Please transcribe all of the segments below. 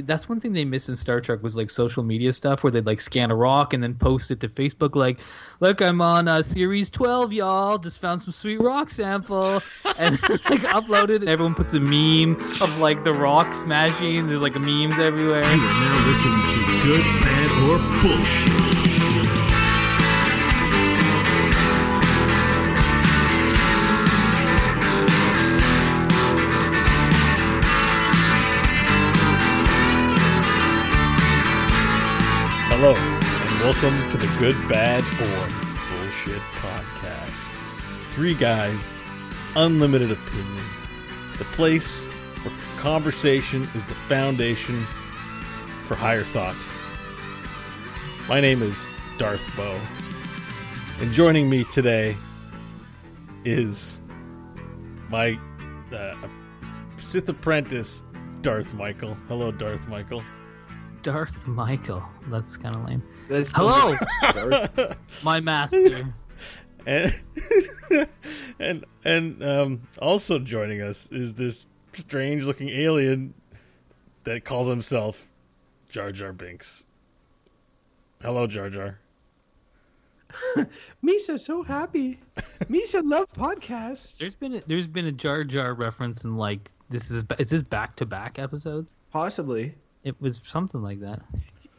that's one thing they miss in Star Trek was like social media stuff where they'd like scan a rock and then post it to Facebook like, look, I'm on uh, series 12, y'all. Just found some sweet rock sample and like uploaded. And everyone puts a meme of like the rock smashing. There's like memes everywhere. You are now listening to Good, Bad, or Bullshit. Hello, and welcome to the Good, Bad, or Bullshit podcast. Three guys, unlimited opinion. The place where conversation is the foundation for higher thoughts. My name is Darth Beau, and joining me today is my uh, Sith apprentice, Darth Michael. Hello, Darth Michael. Darth Michael. That's kind of lame. That's Hello, Darth. my master. and and and um, also joining us is this strange looking alien that calls himself Jar Jar Binks. Hello, Jar Jar. Misa so happy. Misa love podcasts. There's been a, there's been a Jar Jar reference in like this is is this back to back episodes? Possibly. It was something like that.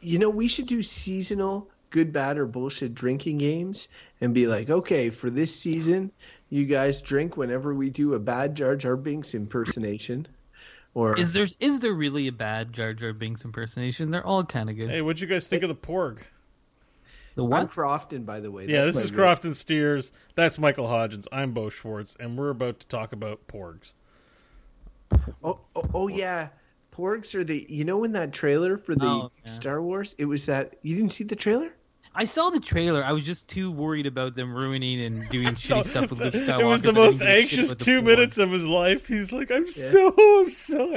You know, we should do seasonal good, bad, or bullshit drinking games and be like, okay, for this season, you guys drink whenever we do a bad Jar Jar Binks impersonation. Or Is there is there really a bad Jar Jar Binks impersonation? They're all kind of good. Hey, what'd you guys think of the Porg? the I'm? Crofton, by the way. Yeah, That's this is real- Crofton Steers. That's Michael Hodgins. I'm Beau Schwartz, and we're about to talk about Porgs. Oh, oh, oh, yeah. Porgs are the. You know, in that trailer for the Oh, yeah. Star Wars, it was that. You didn't see the trailer? I saw the trailer. I was just too worried about them ruining and doing shitty stuff with Luke Skywalker. it was the most didn't give a shit anxious the two Porg. minutes of his life. He's like, I'm so, I'm so,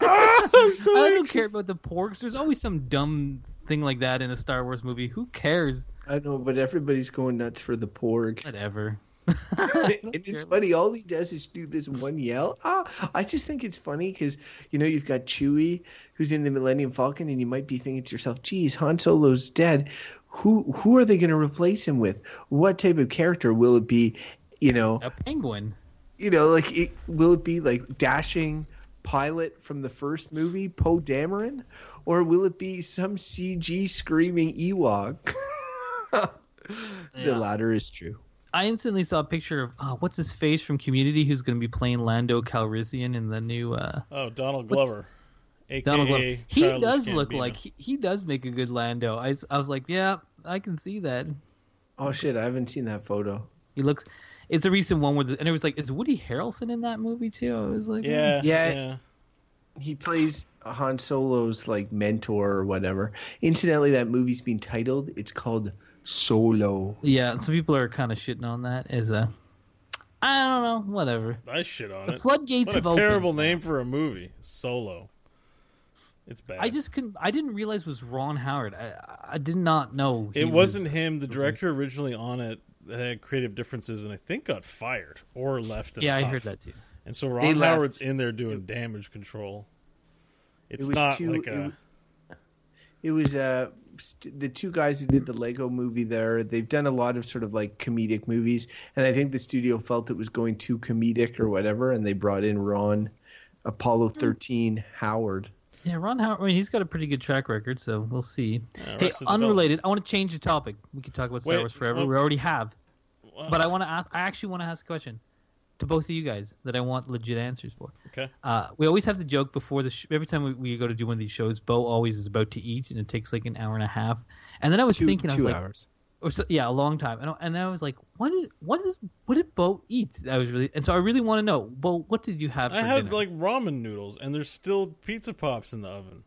ah, I'm so I don't care about the Porgs. There's always some dumb thing like that in a Star Wars movie. Who cares? I know, but everybody's going nuts for the Porg. Whatever. and it's funny. All he does is do this one yell. Ah, I just think it's funny because you know you've got Chewie, who's in the Millennium Falcon, and you might be thinking to yourself, "Geez, Han Solo's dead. Who who are they going to replace him with? What type of character will it be? You know, A penguin. you know, like it, will it be like dashing pilot from the first movie, Poe Dameron, or will it be some CG screaming Ewok? Yeah. The latter is true. I instantly saw a picture of uh, what's his face from Community, who's going to be playing Lando Calrissian in the new uh, Oh, Donald Glover, aka Donald Glover. He Childish does look like he, he does make a good Lando. I, I was like, yeah, I can see that. Oh shit, I haven't seen that photo. He looks. It's a recent one with, and it was like, is Woody Harrelson in that movie too? I was like, Yeah, Yeah. yeah. he plays Han Solo's like mentor or whatever. Incidentally, that movie's been titled. It's called Solo. yeah. Some people are kind of shitting on that as a. I don't know. Whatever. I shit on The it. floodgates What have a opened. terrible name for a movie. Solo. It's bad. I just couldn't. I didn't realize it was Ron Howard. I I did not know. he It was- wasn't him. The director originally on it had creative differences, and I think got fired or left. Yeah, I huff. heard that too. And so They Ron left. Howard's in there doing damage control. It's was not too- like it a. was- It was uh st- the two guys who did the Lego movie. There, they've done a lot of sort of like comedic movies, and I think the studio felt it was going too comedic or whatever, and they brought in Ron Apollo thirteen Howard. Yeah, Ron Howard. I mean, he's got a pretty good track record, so we'll see. uh, hey, Arrested Development. unrelated. I want to change the topic. We could talk about Star Wait, Wars forever. well- we already have, Wow. but I want to ask. I actually want to ask a question to both of you guys that I want legit answers for. Okay. Uh, we always have the joke before the sh- every time we, we go to do one of these shows. Beau always is about to eat, and it takes like an hour and a half. And then I was Two, thinking, I was two like, hours. or so, yeah, a long time. And I, and I was like, what did what is what did Beau eat? I was really and so I really want to know. Beau, what did you have? I for had dinner? like ramen noodles, and there's still pizza pops in the oven.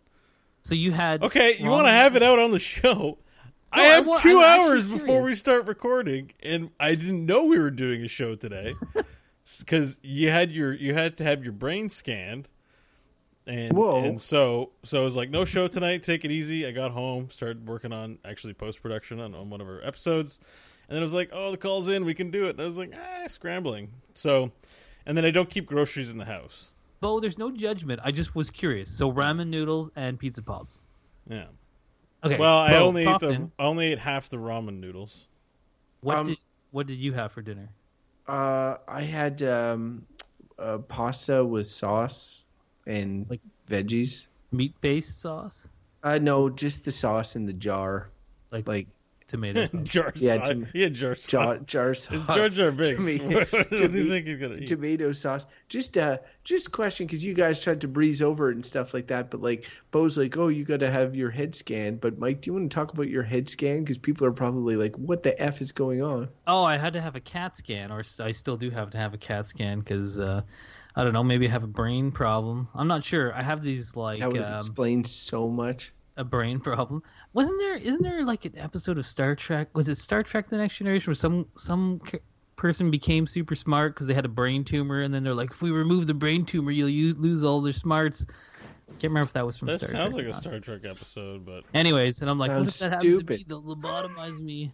so you had Okay, you want to have it out on the show? I No, I have wa- two I'm hours before we start recording, and I didn't know we were doing a show today because you had your you had to have your brain scanned, and Whoa. and so so I was like, no show tonight. Take it easy. I got home, started working on actually post production on, on one of our episodes, and then I was like, oh, the call's in, we can do it. And I was like, ah, scrambling. So, and then I don't keep groceries in the house. Beau, there's no judgment. I just was curious. So ramen noodles and pizza pops. Yeah. Okay. Well, I Beau, only ate the, I only ate half the ramen noodles. What Um, did what did you have for dinner? Uh, I had um, uh, pasta with sauce and Like- veggies. Meat based sauce, Uh, no, just the sauce in the jar, like, like tomato sauce. jar Yeah, sauce. tom- he jar sauce. jar jar sauce. It's Jar Jar Binks. Tomato- what do you think he's gonna eat? tomato sauce. Just uh, just question because you guys tried to breeze over it and stuff like that. But like, Beau's like, oh, you got to have your head scanned. But Mike, do you want to talk about your head scan? Because people are probably like, what the f is going on? Oh, I had to have a CAT scan, or s- I still do have to have a CAT scan because uh, I don't know, maybe I have a brain problem. I'm not sure. I have these like That would um, explain so much. A brain problem. Wasn't there? Isn't there like an episode of Star Trek? Was it Star Trek: The Next Generation where some some person became super smart because they had a brain tumor, and then they're like, if we remove the brain tumor, you'll use, lose all their smarts. Can't remember if that was from Star Trek. That Star sounds Trek. like or a. Star Trek episode, but Anyways, and I'm like, what if Sounds that happens to stupid. me? They'll lobotomize me.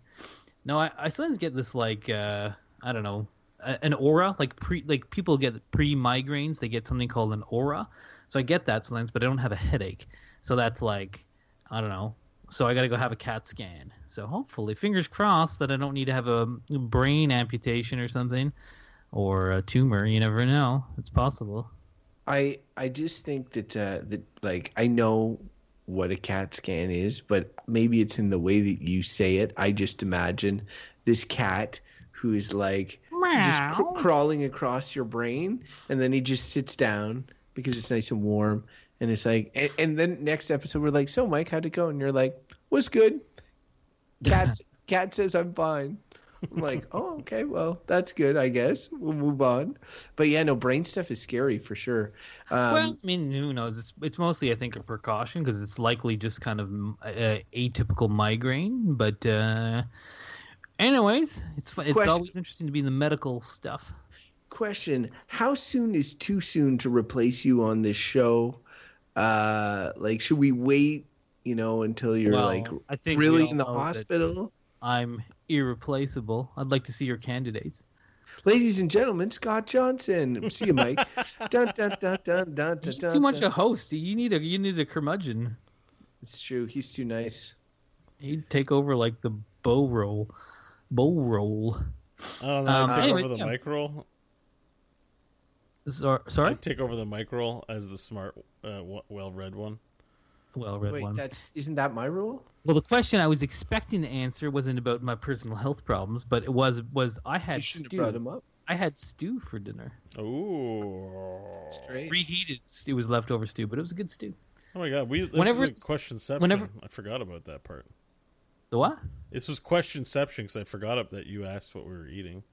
No, I, I sometimes get this like uh, I don't know, an aura. Like pre, like people get pre migraines. They get something called an aura. So I get that sometimes, but I don't have a headache. So that's like, I don't know. So I got to go have a CAT scan. So hopefully, fingers crossed that I don't need to have a brain amputation or something, or a tumor. You never know. It's possible. I I just think that uh, that like I know what a CAT scan is, but maybe it's in the way that you say it. I just imagine this cat who is like just cr- crawling across your brain, and then he just sits down because it's nice and warm, and it's like, and, and then next episode we're like, so Mike, how'd it go? And you're like, was good. Cat cat says I'm fine. I'm like, oh, okay, well, that's good, I guess. We'll move on. But yeah, no, brain stuff is scary for sure. Um, well, I mean, who knows? It's it's mostly, I think, a precaution because it's likely just kind of a, atypical migraine. But uh, anyways, it's it's Question- always interesting to be in the medical stuff. question: How soon is too soon to replace you on this show? Uh, like, should we wait? You know, until you're well, like I think really in the hospital. I'm irreplaceable. I'd like to see your candidates. Ladies and gentlemen, Scott Johnson. See you, Mike. dun, dun, dun, dun, dun, dun, He's dun, too much dun. a host. You need a you need a curmudgeon. It's true. He's too nice. He'd take over like the Beau role, Beau role. I don't know. Um, take anyways, over the yeah. Mike role. Sor- Sorry, I'd take over the Mike role as the smart, uh, well read one. well read Wait, one. that's isn't that my rule? Well, the question I was expecting to answer wasn't about my personal health problems, but it was was I had shouldn't have brought stew. him up. I had stew for dinner. Ooh. It's great. Reheated stew. It was leftover stew, but it was a good stew. Oh my god, we Whenever was it's- a whenever- I forgot about that part. The what? This was questionception because I forgot that you asked what we were eating.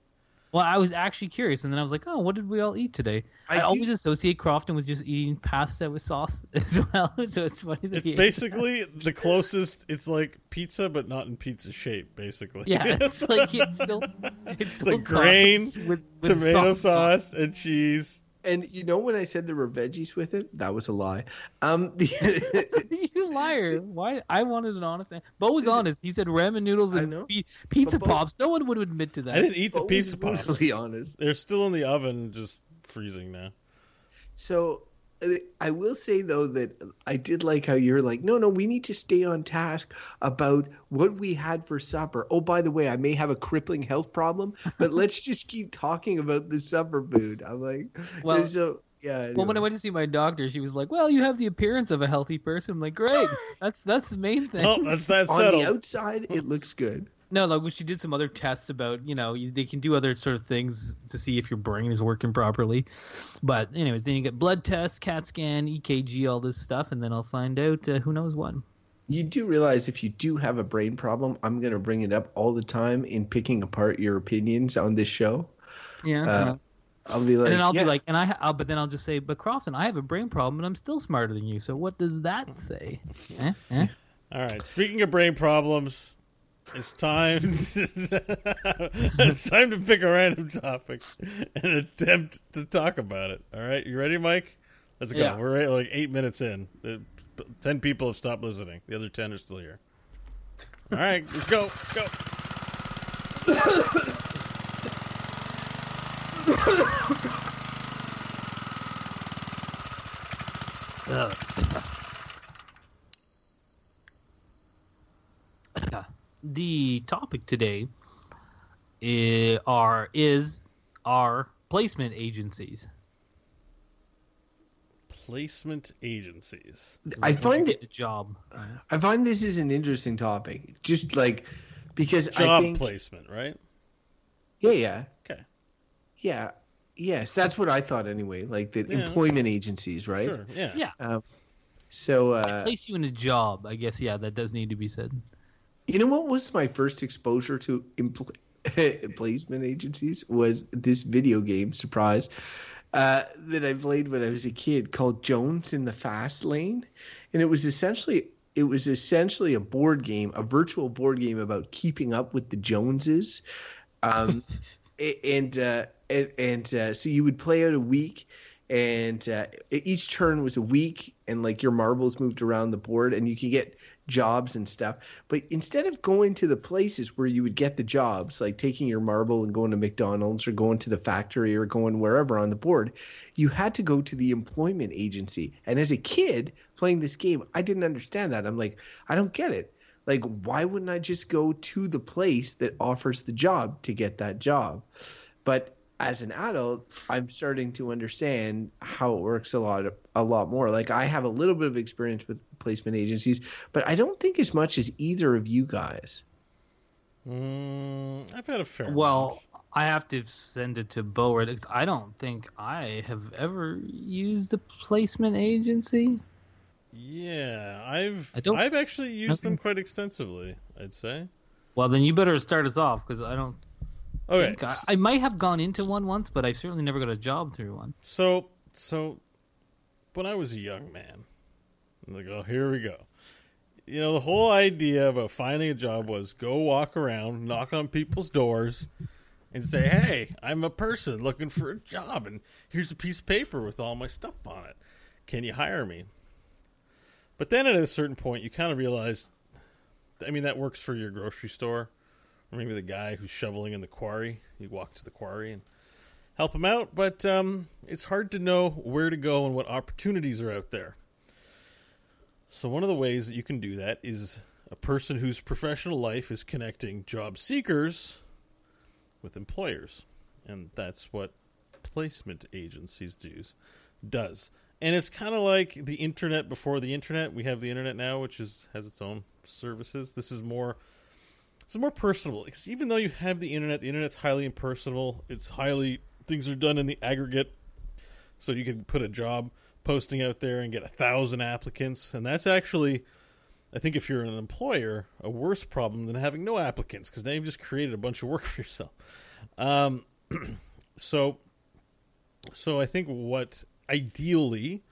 Well, I was actually curious, and then I was like, "Oh, what did we all eat today?" I, I always associate Crofton with just eating pasta with sauce as well, so it's funny that It's basically the closest. It's like pizza, but not in pizza shape. Basically, yeah, it's like it's still it's, still like grain, with, with tomato sauce. sauce and cheese. And you know when I said there were veggies with it, that was a lie. Um, you liar! Why? I wanted an honest. Answer. Beau was honest. He said ramen noodles and know. pizza Beau- pops. No one would admit to that. I didn't eat the Beau was pizza pops. brutally honest. They're still in the oven, just freezing now. So I will say though that I did like how you're like, no, no, we need to stay on task about what we had for supper. Oh, by the way, I may have a crippling health problem, but let's just keep talking about the supper food. I'm like, Well- so yeah. Well, when I went to see my doctor, she was like, "Well, you have the appearance of a healthy person." I'm like, "Great, that's that's the main thing." Oh, that's that on settled. the outside, it looks good. No, like when she did some other tests about, you know, you, they can do other sort of things to see if your brain is working properly. But anyways, then you get blood tests, CAT scan, EKG, all this stuff, and then I'll find out uh, who knows what. You do realize if you do have a brain problem, I'm going to bring it up all the time in picking apart your opinions on this show. Yeah. Uh, I'll be like, and then I'll yeah, be like, and I, I'll, but then I'll just say, but Crofton, I have a brain problem, and I'm still smarter than you. So what does that say? Eh? Eh? All right. Speaking of brain problems, it's time. it's time to pick a random topic and attempt to talk about it. All right, you ready, Mike? Let's go. Yeah. We're like eight minutes in. Uh, Ten people have stopped listening. The other ten are still here. All right, let's go. Let's go. the topic today i- are is our placement agencies. Placement agencies. I find it. a job. I find this is an interesting topic. Just like because I Job think, placement, right? Yeah, yeah, Okay. yeah, yes. That's what I thought anyway. Like the Yeah. employment agencies, right? Sure. Yeah. Yeah. Um, so uh, Place you in a job. I guess yeah, that does need to be said. You know what was my first exposure to impl- placement agencies was this video game surprise uh, that I played when I was a kid called Jones in the Fast Lane, and it was essentially it was essentially a board game, a virtual board game about keeping up with the Joneses, um, and uh, and, and uh, so you would play out a week. And uh, each turn was a week, and like your marbles moved around the board, and you could get jobs and stuff. But instead of going to the places where you would get the jobs, like taking your marble and going to McDonald's or going to the factory or going wherever on the board, you had to go to the employment agency. And as a kid playing this game, I didn't understand that. I'm like, I don't get it. Like, why wouldn't I just go to the place that offers the job to get that job? But as an adult, I'm starting to understand how it works a lot a lot more. Like I have a little bit of experience with placement agencies, but I don't think as much as either of you guys. Mm, I've had a fair. Well, I have to send it to Beau. right? 'cause I don't think I have ever used a placement agency. Yeah, I've I don't- I've actually used them quite extensively. I'd say. Well, then you better start us off because I don't Okay, think I, I might have gone into one once, but I certainly never got a job through one. so so when I was a young man, I'm like, oh, here we go. You know, the whole idea about finding a job was go walk around, knock on people's doors, and say, "Hey, I'm a person looking for a job, and here's a piece of paper with all my stuff on it. Can you hire me?" But then at a certain point, you kind of realize, I mean, that works for your grocery store, maybe the guy who's shoveling in the quarry. You walk to the quarry and help him out, but um, it's hard to know where to go and what opportunities are out there. So, one of the ways that you can do that is a person whose professional life is connecting job seekers with employers. And that's what placement agencies do, does. And it's kind of like the internet before the internet. We have the internet now, which is has its own services. This is more is more personal. Because even though you have the internet, the internet's highly impersonal. It's highly things are done in the aggregate. So you can put a job posting out there and get a thousand applicants, and that's actually, I think, if you're an employer, a worse problem than having no applicants because now you've just created a bunch of work for yourself. Um, so, so I think what ideally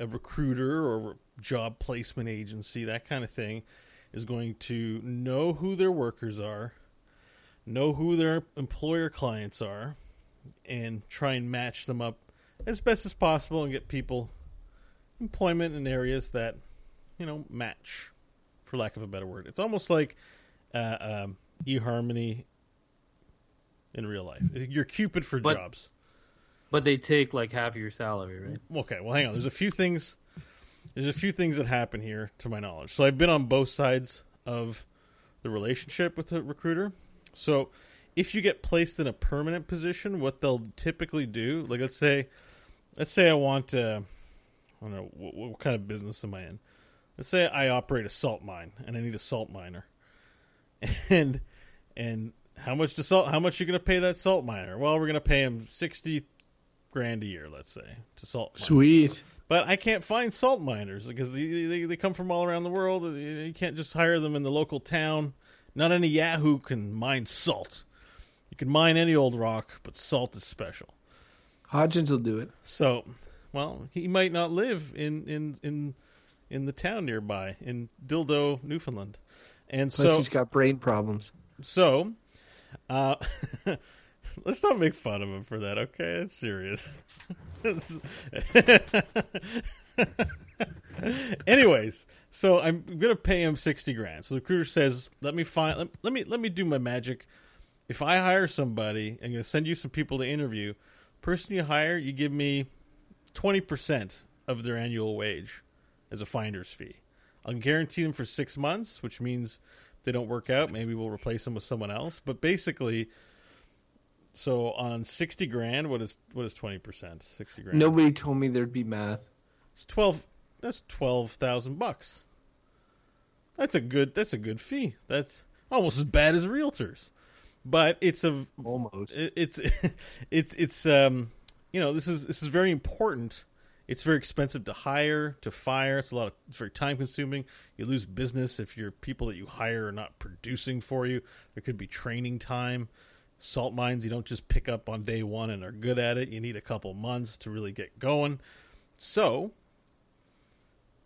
a recruiter or job placement agency, that kind of thing, is going to know who their workers are, know who their employer clients are, and try and match them up as best as possible and get people employment in areas that you know match for lack of a better word. It's almost like uh, um, eharmony in real life. You're cupid for But- jobs. But they take like half of your salary, right? okay well hang on. There's a few things there's a few things that happen here to my knowledge. So i've been on both sides of the relationship with a recruiter. So if you get placed in a permanent position what they'll typically do like let's say let's say i want uh, i don't know what, what kind of business am i in? Let's say i operate a salt mine and i need a salt miner. And and how much to salt how much you going to pay that salt miner? Well we're going to pay him 60 grand a year let's say to salt mine. Sweet. But I can't find salt miners because they, they, they come from all around the world. You can't just hire them in the local town. Not any Yahoo can mine salt. You can mine any old rock, but salt is special. Hodgins will do it. So, well, he might not live in in in in the town nearby in Dildo, Newfoundland, and Plus, so he's got brain problems. so. Uh, let's not make fun of him for that, okay? It's serious. Anyways, so I'm gonna pay him sixty grand. So the recruiter says, "Let me find. Let, let me let me do my magic. If I hire somebody, I'm gonna send you some people to interview. Person you hire, you give me twenty percent of their annual wage as a finder's fee. I'll guarantee them for six months, which means if they don't work out, maybe we'll replace them with someone else. But basically, so on sixty grand, what is what is twenty percent? Sixty grand. Nobody told me there'd be math. It's twelve. That's twelve thousand bucks. That's a good. That's a good fee. That's almost as bad as realtors, but it's a Almost. it- it's it's it's um you know this is this is very important. It's very expensive to hire, to fire. It's a lot of it's very time consuming. You lose business if your people that you hire are not producing for you. There could be training time. Salt mines you don't just pick up on day one and are good at it. You need a couple months to really get going. So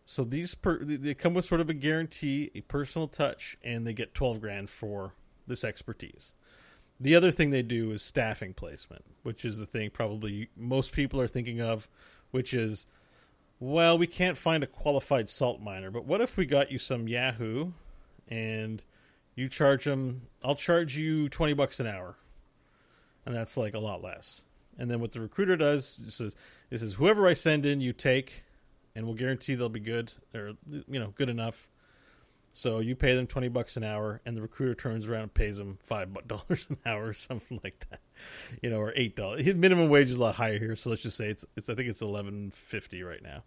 so these per, they come with sort of a guarantee, a personal touch, and they get twelve grand for this expertise. The other thing they do is staffing placement, which is the thing probably most people are thinking of, which is, well, we can't find a qualified salt miner, but what if we got you some Yahoo, and you charge them? I'll charge you twenty bucks an hour, and that's like a lot less. And then what the recruiter does is says, whoever I send in, you take, and we'll guarantee they'll be good or you know good enough. So you pay them twenty bucks an hour, and the recruiter turns around and pays them five dollars an hour or something like that, you know, or eight dollars. Minimum wage is a lot higher here, so let's just say it's it's I think it's eleven fifty right now.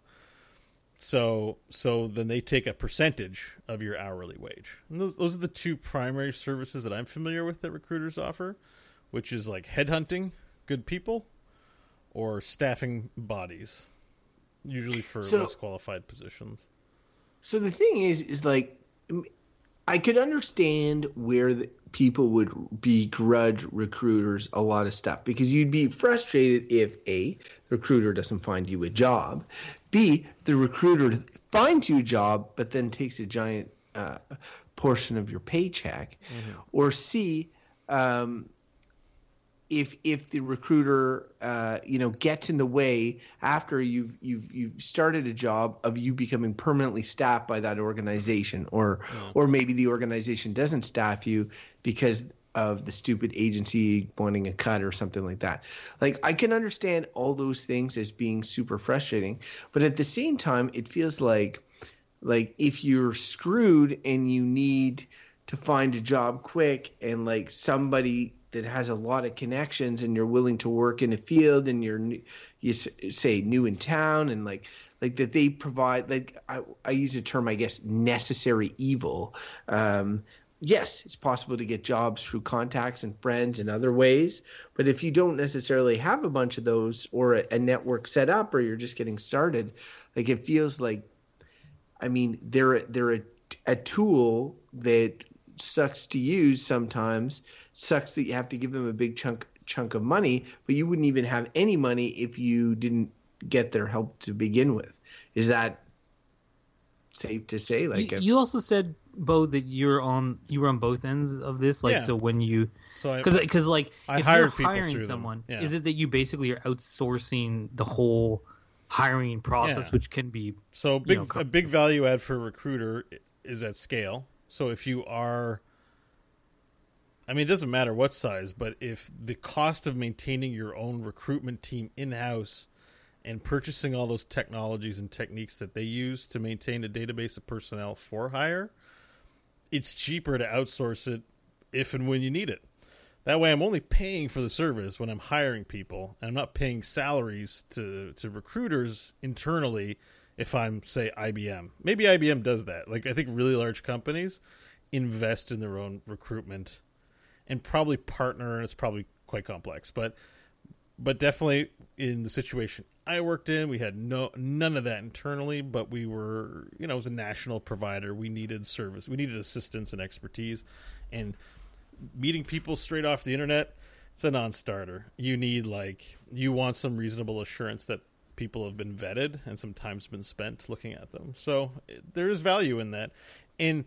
So so then they take a percentage of your hourly wage. And those those are the two primary services that I'm familiar with that recruiters offer, which is like headhunting good people or staffing bodies, usually for So- less qualified positions. So the thing is, is like, I could understand where the people would begrudge recruiters a lot of stuff because you'd be frustrated if a recruiter doesn't find you a job, b the recruiter finds you a job but then takes a giant uh, portion of your paycheck, or c um, if if the recruiter uh, you know gets in the way after you've you've you've started a job of you becoming permanently staffed by that organization or or maybe the organization doesn't staff you because of the stupid agency wanting a cut or something like that. Like i can understand all those things as being super frustrating but at the same time it feels like like if you're screwed and you need to find a job quick and like somebody that has a lot of connections and you're willing to work in a field and you're you say new in town and like like that they provide like I, I use a term I guess necessary evil um, yes it's possible to get jobs through contacts and friends and other ways but if you don't necessarily have a bunch of those or a, a network set up or you're just getting started like it feels like I mean, they're they're a, a tool that sucks to use sometimes. Sucks that you have to give them a big chunk chunk of money, but you wouldn't even have any money if you didn't get their help to begin with. Is that safe to say? Like, you, if- you also said Beau that you're on you were on both ends of this. Like Yeah. so when you So because because like I if hired you're hiring someone, Yeah. is it that you basically are outsourcing the whole hiring process, Yeah. which can be So big know, a big value add for a recruiter is at scale. So if you are I mean it doesn't matter what size, but if the cost of maintaining your own recruitment team in-house and purchasing all those technologies and techniques that they use to maintain a database of personnel for hire, it's cheaper to outsource it if and when you need it. That way, I'm only paying for the service when I'm hiring people, and I'm not paying salaries to to recruiters internally. If I'm say IBM, maybe IBM does that. Like I think really large companies invest in their own recruitment and probably partner, and it's probably quite complex. But but definitely in the situation I worked in, we had no none of that internally, but we were you know it was a national provider. We needed service, we needed assistance and expertise, and meeting people straight off the internet it's a non-starter. You need like you want some reasonable assurance that people have been vetted and some time's been spent looking at them. So there is value in that. And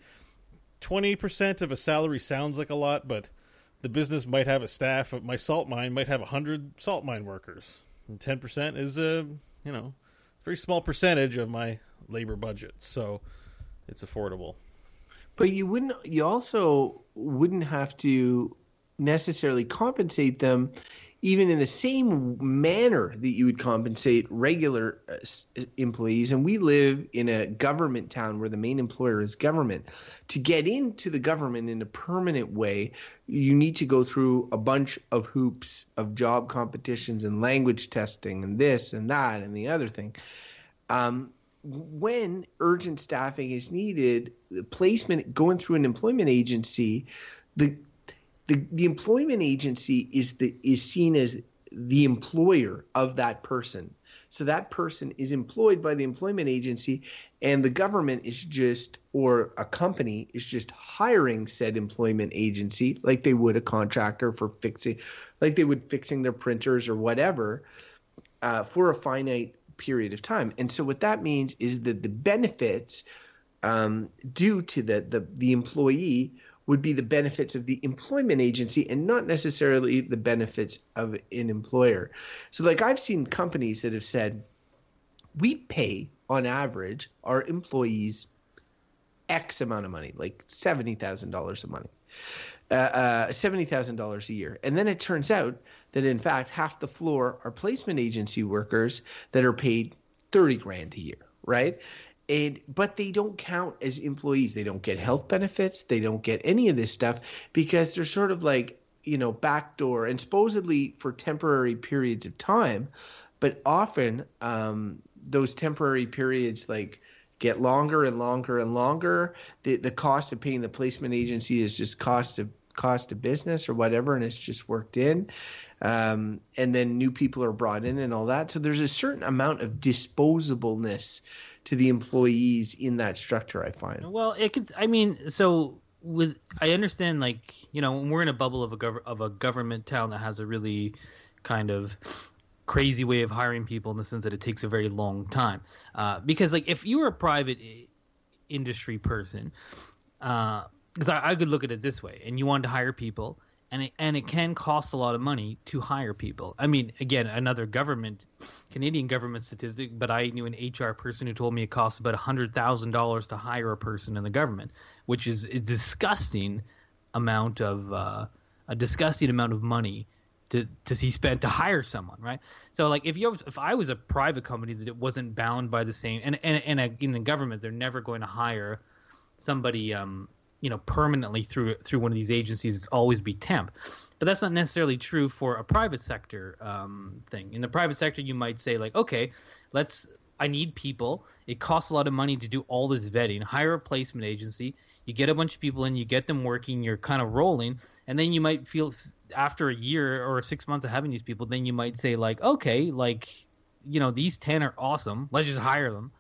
20% of a salary sounds like a lot but the business might have a staff my salt mine might have 100 salt mine workers and 10% is a you know very small percentage of my labor budget so it's affordable but you wouldn't. You also wouldn't have to necessarily compensate them even in the same manner that you would compensate regular uh, employees. And we live in a government town where the main employer is government. To get into the government in a permanent way, you need to go through a bunch of hoops of job competitions and language testing and this and that and the other thing. Um, when urgent staffing is needed, the placement going through an employment agency, the the, the employment agency is the is seen as the employer of that person. So that person is employed by the employment agency, and the government is just, or a company is just hiring said employment agency, like they would a contractor for fixing, like they would fixing their printers or whatever, uh, for a finite period of time. And so what that means is that the benefits um, due to the, the the employee would be the benefits of the employment agency and not necessarily the benefits of an employer. So, like, I've seen companies that have said, we pay on average our employees X amount of money, like $70,000 a money. Uh, uh, $70,000 a year. And then it turns out that in fact half the floor are placement agency workers that are paid 30 grand a year, right? And but they don't count as employees. They don't get health benefits. They don't get any of this stuff because they're sort of like you know backdoor and supposedly for temporary periods of time but often um, those temporary periods like get longer and longer and longer. The the cost of paying the placement agency is just cost of cost of business or whatever and it's just worked in. Um, and then new people are brought in and all that. So there's a certain amount of disposableness to the employees in that structure. I find. Well, it could. I mean, so with I understand, like you know, when we're in a bubble of a gov- of a government town that has a really kind of crazy way of hiring people in the sense that it takes a very long time. Uh, because like if you were a private industry person, because uh, I, I could look at it this way, and you wanted to hire people and it, and it can cost a lot of money to hire people. I mean, again, another government, Canadian government statistic, but I knew an HR person who told me it costs about hundred thousand dollars to hire a person in the government, which is a disgusting amount of uh, a disgusting amount of money to to see spent to hire someone, right? So like if you if I was a private company that wasn't bound by the same and and and a, in the government, they're never going to hire somebody um you know permanently through through one of these agencies it's always be temp. But that's not necessarily true for a private sector um, thing. In the private sector you might say like okay let's i need people. It costs a lot of money to do all this vetting. Hire a placement agency. You get a bunch of people in you get them working you're kind of rolling. And then you might feel after a year or six months of having these people then you might say like okay like you know these 10 are awesome. Let's just hire them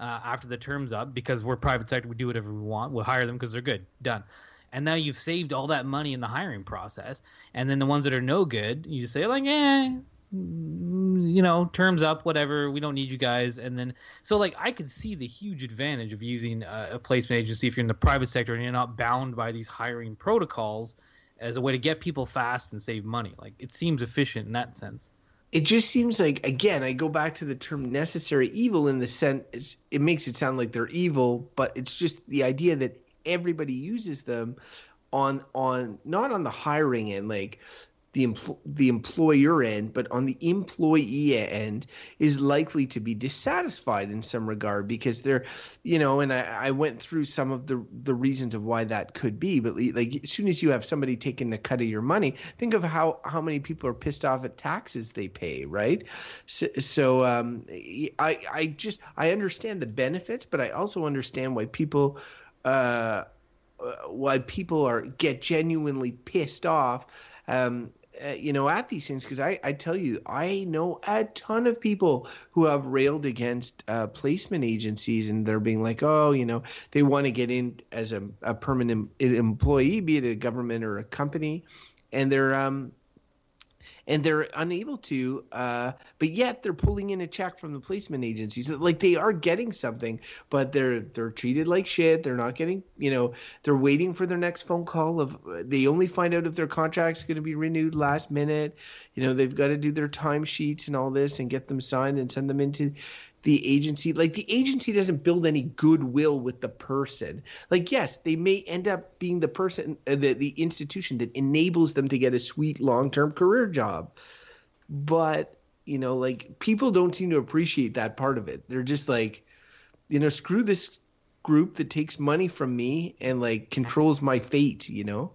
uh, after the term's up because we're private sector. We do whatever we want. We'll hire them because they're good. Done. And now you've saved all that money in the hiring process. And then the ones that are no good, you say like, eh, you know, terms up, whatever. We don't need you guys. And then, so like, I could see the huge advantage of using a, a placement agency if you're in the private sector and you're not bound by these hiring protocols as a way to get people fast and save money. Like, it seems efficient in that sense it just seems like again i go back to the term necessary evil in the sense it makes it sound like they're evil but it's just the idea that everybody uses them on on not on the hiring end like the empl- the employer end, but on the employee end is likely to be dissatisfied in some regard because they're, you know, and I, I went through some of the the reasons of why that could be. But like as soon as you have somebody taking a cut of your money, think of how how many people are pissed off at taxes they pay, right? So, so um, I I just I understand the benefits, but I also understand why people. Uh, why people are get genuinely pissed off um, uh, you know, at these things because I, I tell you, I know a ton of people who have railed against uh, placement agencies and they're being like, oh, you know, they want to get in as a, a permanent employee, be it a government or a company, and they're um, and they're unable to uh, but yet they're pulling in a check from the placement agencies. Like they are getting something but they're they're treated like shit. They're not getting you know they're waiting for their next phone call of they only find out if their contract's going to be renewed last minute. You know they've got to do their timesheets and all this and get them signed and send them into the agency like the agency doesn't build any goodwill with the person like yes they may end up being the person uh, the, the institution that enables them to get a sweet long-term career job but you know, like people don't seem to appreciate that part of it. They're just like, you know, screw this group that takes money from me and like controls my fate. You know.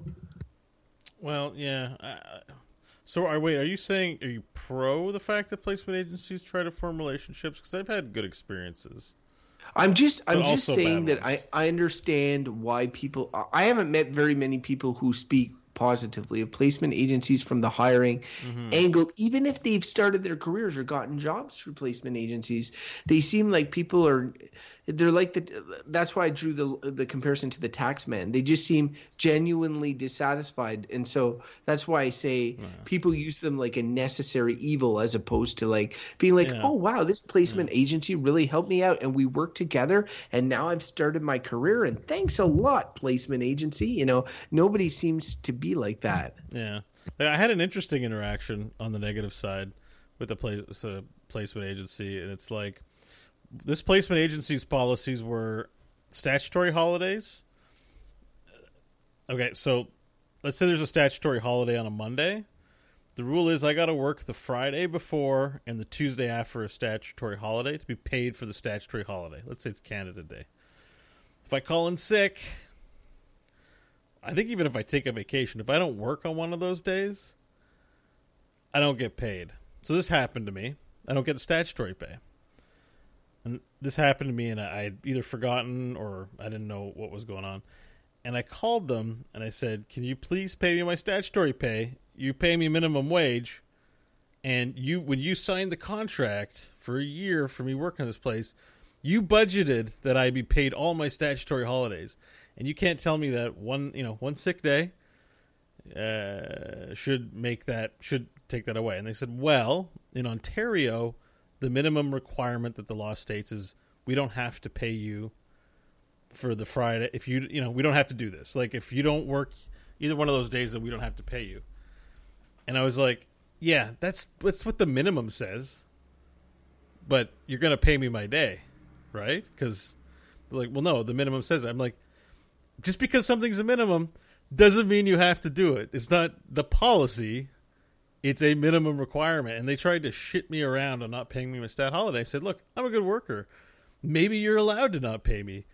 Well, yeah. I, so, are wait? Are you saying are you pro the fact that placement agencies try to form relationships? Because I've had good experiences. I'm just I'm just saying that I I understand why people I haven't met very many people who speak positively of placement agencies from the hiring Mm-hmm. angle even if they've started their careers or gotten jobs through placement agencies they seem like people are they're like the that's why I drew the the comparison to the tax man. They just seem genuinely dissatisfied. And so that's why I say people use them like a necessary evil as opposed to like being like Yeah. oh wow this placement agency really helped me out and we worked together and now I've started my career. And thanks a lot placement agency. You know nobody seems to be like that. Yeah, I had an interesting interaction on the negative side with the place, uh, placement agency, and it's like this placement agency's policies were statutory holidays. Okay, so let's say there's a statutory holiday on a Monday. The rule is I got to work the Friday before and the Tuesday after a statutory holiday to be paid for the statutory holiday. Let's say it's Canada Day. If I call in sick, I think even if I take a vacation, if I don't work on one of those days, I don't get paid. So this happened to me. I don't get statutory pay. And this happened to me, and I I'd either forgotten or I didn't know what was going on. And I called them and I said, "Can you please pay me my statutory pay? You pay me minimum wage, and you when you signed the contract for a year for me working in this place, you budgeted that I be paid all my statutory holidays, and you can't tell me that one you know one sick day uh, should make that should take that away. And they said, well, in Ontario, the minimum requirement that the law states is we don't have to pay you for the Friday if you you know we don't have to do this. Like if you don't work either one of those days, then we don't have to pay you. And I was like, yeah, that's that's what the minimum says. But you're gonna pay me my day, right? Because like, well, no, the minimum says that. I'm like, just because something's a minimum doesn't mean you have to do it. It's not the policy. It's a minimum requirement. And they tried to shit me around on not paying me my stat holiday. I said, look, I'm a good worker. Maybe you're allowed to not pay me.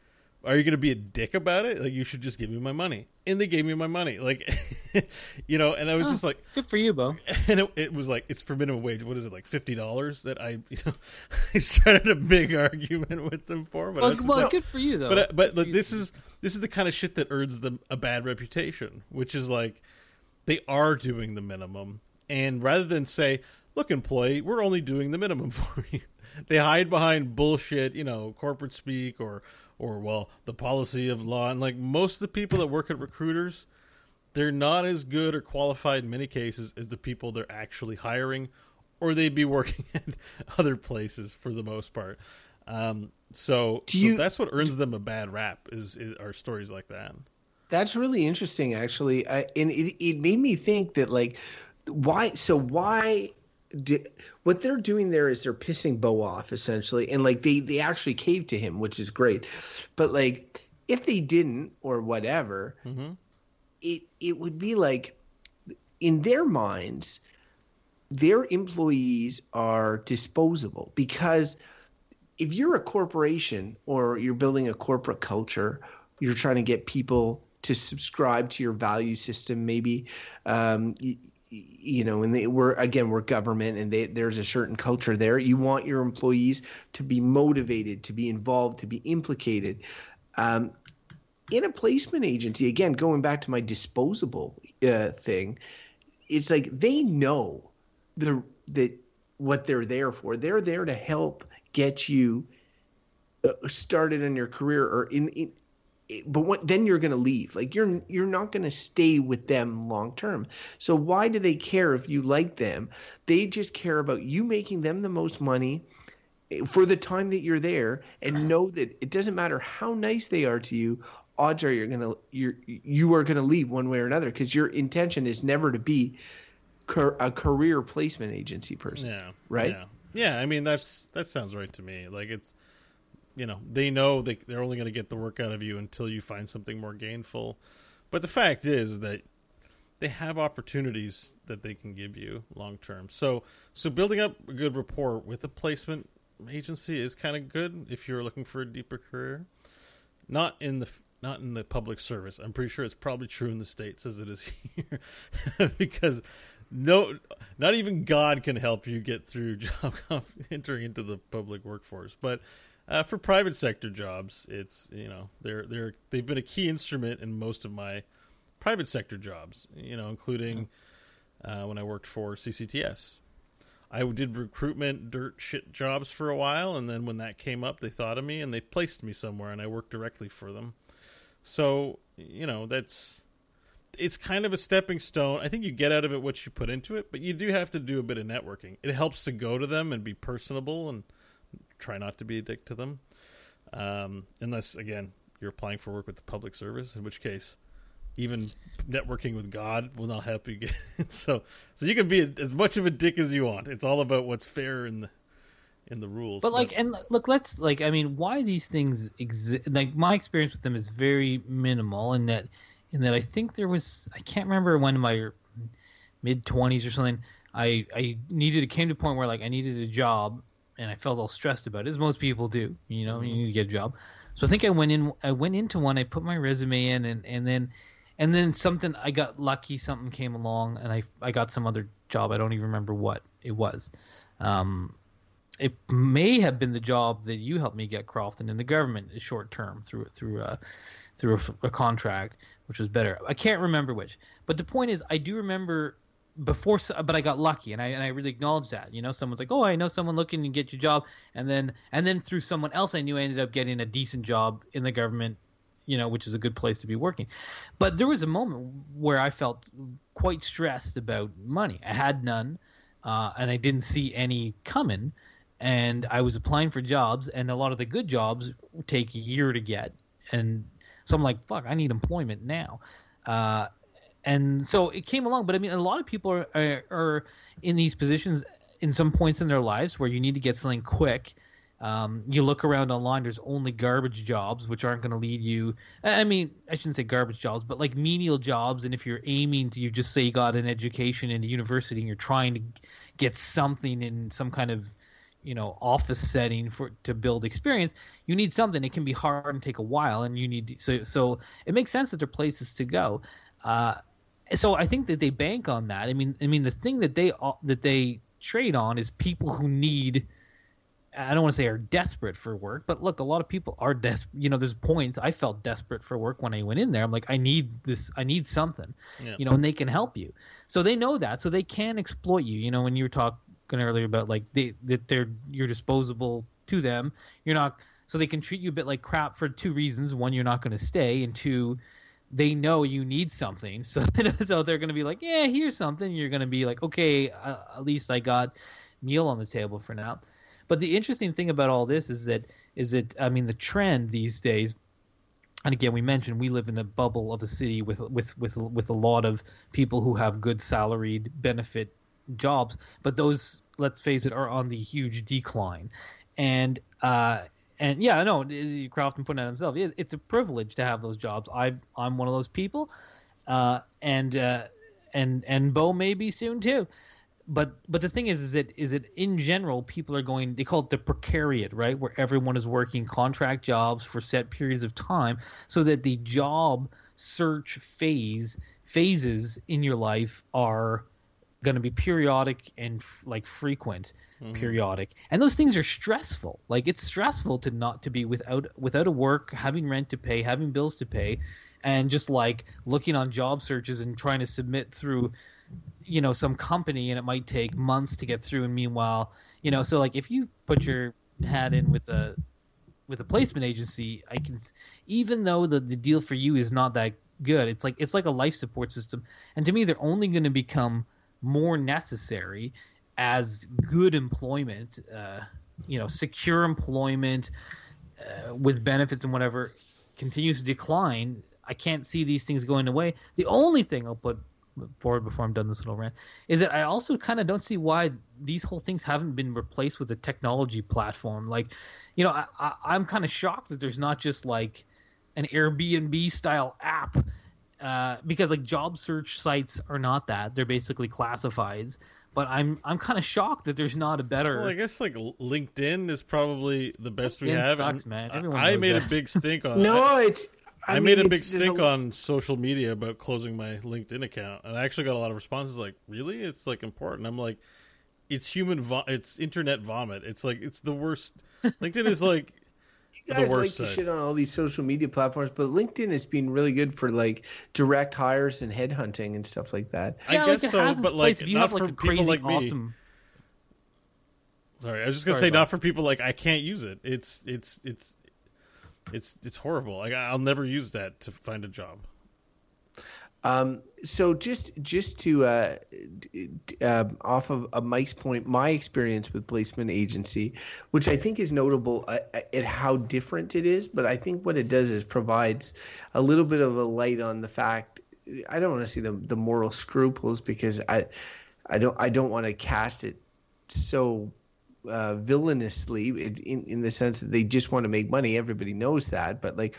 Are you going to be a dick about it? Like, you should just give me my money. And they gave me my money. Like, you know, and I was just like, Good for you, Beau. and it, it was like it's for minimum wage. What is it like fifty dollars that I you know I started a big argument with them for, but Well, well like- good for you though. but uh, but look, this is this is the kind of shit that earns them a bad reputation, which is like they are doing the minimum, and rather than say, "Look, employee, we're only doing the minimum for you," they hide behind bullshit, you know, corporate speak or or well, the policy of law, and like most of the people that work at recruiters, they're not as good or qualified in many cases as the people they're actually hiring, or they'd be working at other places for the most part. Um, so, Do so that's what earns them a bad rap is, is are stories like that. That's really interesting, actually, I, and it it made me think that like, why? So why? Did, what they're doing there is they're pissing Beau off essentially, and like they they actually caved to him, which is great. But like, if they didn't or whatever, it it would be like, in their minds, their employees are disposable because if you're a corporation or you're building a corporate culture, you're trying to get people to subscribe to your value system, maybe, um, you, know, and they, we're again we're government, and they, there's a certain culture there. You want your employees to be motivated, to be involved, to be implicated. Um, in a placement agency, again, going back to my disposable uh, thing, it's like they know the that what they're there for. They're there to help get you uh, started in your career or in, in but what, then you're going to leave. Like you're you're not going to stay with them long term. So why do they care if you like them? They just care about you making them the most money eh, for the time that you're there and know that it doesn't matter how nice they are to you odds are you're going to you're you are going to leave one way or another because your intention is never to be a career placement agency person Yeah. Right? Yeah. Yeah. I mean, that's that sounds right to me. Like it's, you know, they know they they're only going to get the work out of you until you find something more gainful. But the fact is that they have opportunities that they can give you long term. So so building up a good rapport with a placement agency is kind of good if you're looking for a deeper career. Not in the not in the public service. I'm pretty sure it's probably true in the states as it is here, because no, not even God can help you get through job entering into the public workforce. But uh, for private sector jobs, it's you know they're they're they've been a key instrument in most of my private sector jobs. You know, including uh, when I worked for CCTS. I did recruitment dirt shit jobs for a while, and then when that came up, they thought of me and they placed me somewhere, and I worked directly for them. So you know that's it's kind of a stepping stone. I think you get out of it what you put into it, but you do have to do a bit of networking. It helps to go to them and be personable and try not to be a dick to them. Um, unless again you're applying for work with the public service, in which case even networking with God will not help you get so so you can be as much of a dick as you want. It's all about what's fair in the in the rules. But like, and look, let's like, I mean, why these things exist? Like, my experience with them is very minimal, in that, in that I think there was, I can't remember when in my mid twenties or something, I I needed, it came to a point where like I needed a job, and I felt all stressed about it, as most people do. You know, mm-hmm. you need to get a job. So I think I went in, I went into one, I put my resume in, and and then and then something I got lucky. Something came along, and I I got some other job. I don't even remember what it was. Um, it may have been the job that you helped me get Crofton in the government short term through through a through a, a, contract, which was better. I can't remember which, but the point is, I do remember before, but I got lucky, and I and I really acknowledge that. You know, someone's like, "Oh, I know someone looking to get your job," and then and then through someone else I knew, I ended up getting a decent job in the government you know, which is a good place to be working. But there was a moment where I felt quite stressed about money. I had none, uh, and I didn't see any coming. And I was applying for jobs, and a lot of the good jobs take a year to get. And so I'm like, fuck, I need employment now. Uh, and so it came along. But I mean, a lot of people are, are, are in these positions in some points in their lives where you need to get something quick um, you look around online, there's only garbage jobs, which aren't going to lead you. I mean, I shouldn't say garbage jobs, but like menial jobs. And if you're aiming to, you just say you got an education in a university and you're trying to get something in some kind of, you know, office setting for to build experience, you need something. It can be hard and take a while, and you need so so. It makes sense that there are places to go. Uh, so I think that they bank on that. I mean, I mean, the thing that they uh, that they trade on is people who need I don't want to say are desperate for work, but look, a lot of people are desperate. You know, there's points I felt desperate for work when I went in there. I'm like, I need this, I need something, yeah. you know, and they can help you. So they know that, so they can exploit you. You know, when you were talking earlier about like they that they're you're disposable to them, you're not. So they can treat you a bit like crap for two reasons: one, you're not going to stay, and two, they know you need something. So so they're going to be like, yeah, here's something. You're going to be like, okay, uh, at least I got meal on the table for now. But the interesting thing about all this is that is that I mean the trend these days and again we mentioned we live in a bubble of a city with with with with a lot of people who have good salaried benefit jobs but those let's face it are on the huge decline and uh and yeah, I know Crofton putting it himself. It, it's a privilege to have those jobs. I I'm one of those people, uh, and uh, and and Beau may be soon too but but the thing is is that is that in general people are going they call it the precariat right where everyone is working contract jobs for set periods of time so that the job search phase phases in your life are going to be periodic and like frequent mm-hmm. periodic. And those things are stressful. Like it's stressful to not to be without without a work having rent to pay having bills to pay and just like looking on job searches and trying to submit through you know some company and it might take months to get through. And meanwhile you know so like if you put your hat in with a with a placement agency i can even though the, the deal for you is not that good it's like it's like a life support system. And to me they're only going to become more necessary as good employment uh, you know secure employment uh, with benefits and whatever continues to decline i can't see these things going away the only thing i'll put forward before I'm done this little rant is that I also kind of don't see why these whole things haven't been replaced with a technology platform. Like, you know, I, am kind of shocked that there's not just like an Airbnb style app uh, because like job search sites are not that; they're basically classifieds. But I'm I'm kind of shocked that there's not a better. Well, I guess like LinkedIn is probably the best we LinkedIn have. sucks, and man. I- Everyone I knows made that. a big stink on. No, I, it's. I, I mean, made a big it's- there's stink on social media about closing my LinkedIn account, and I actually got a lot of responses like, "Really? It's like important." I'm like, "It's human. Vo- it's internet vomit. It's like it's the worst." LinkedIn is like You guys the like worst to shit on all these social media platforms, but LinkedIn has been really good for like direct hires and headhunting and stuff like that. I Yeah, guess like, it so, but like if you not have, like, for a people like me. awesome... Sorry, I was just gonna Sorry, say not for people like I can't use it. It's it's it's it's it's horrible. Like I'll never use that to find a job. Um, so just just to uh, um off of, of Mike's point, my experience with placement agency, which I think is notable uh, at how different it is, but I think what it does is provides a little bit of a light on the fact. I don't want to see the the moral scruples because I I don't I don't want to cast it so uh, villainously in, in in the sense that they just want to make money. Everybody knows that, but like,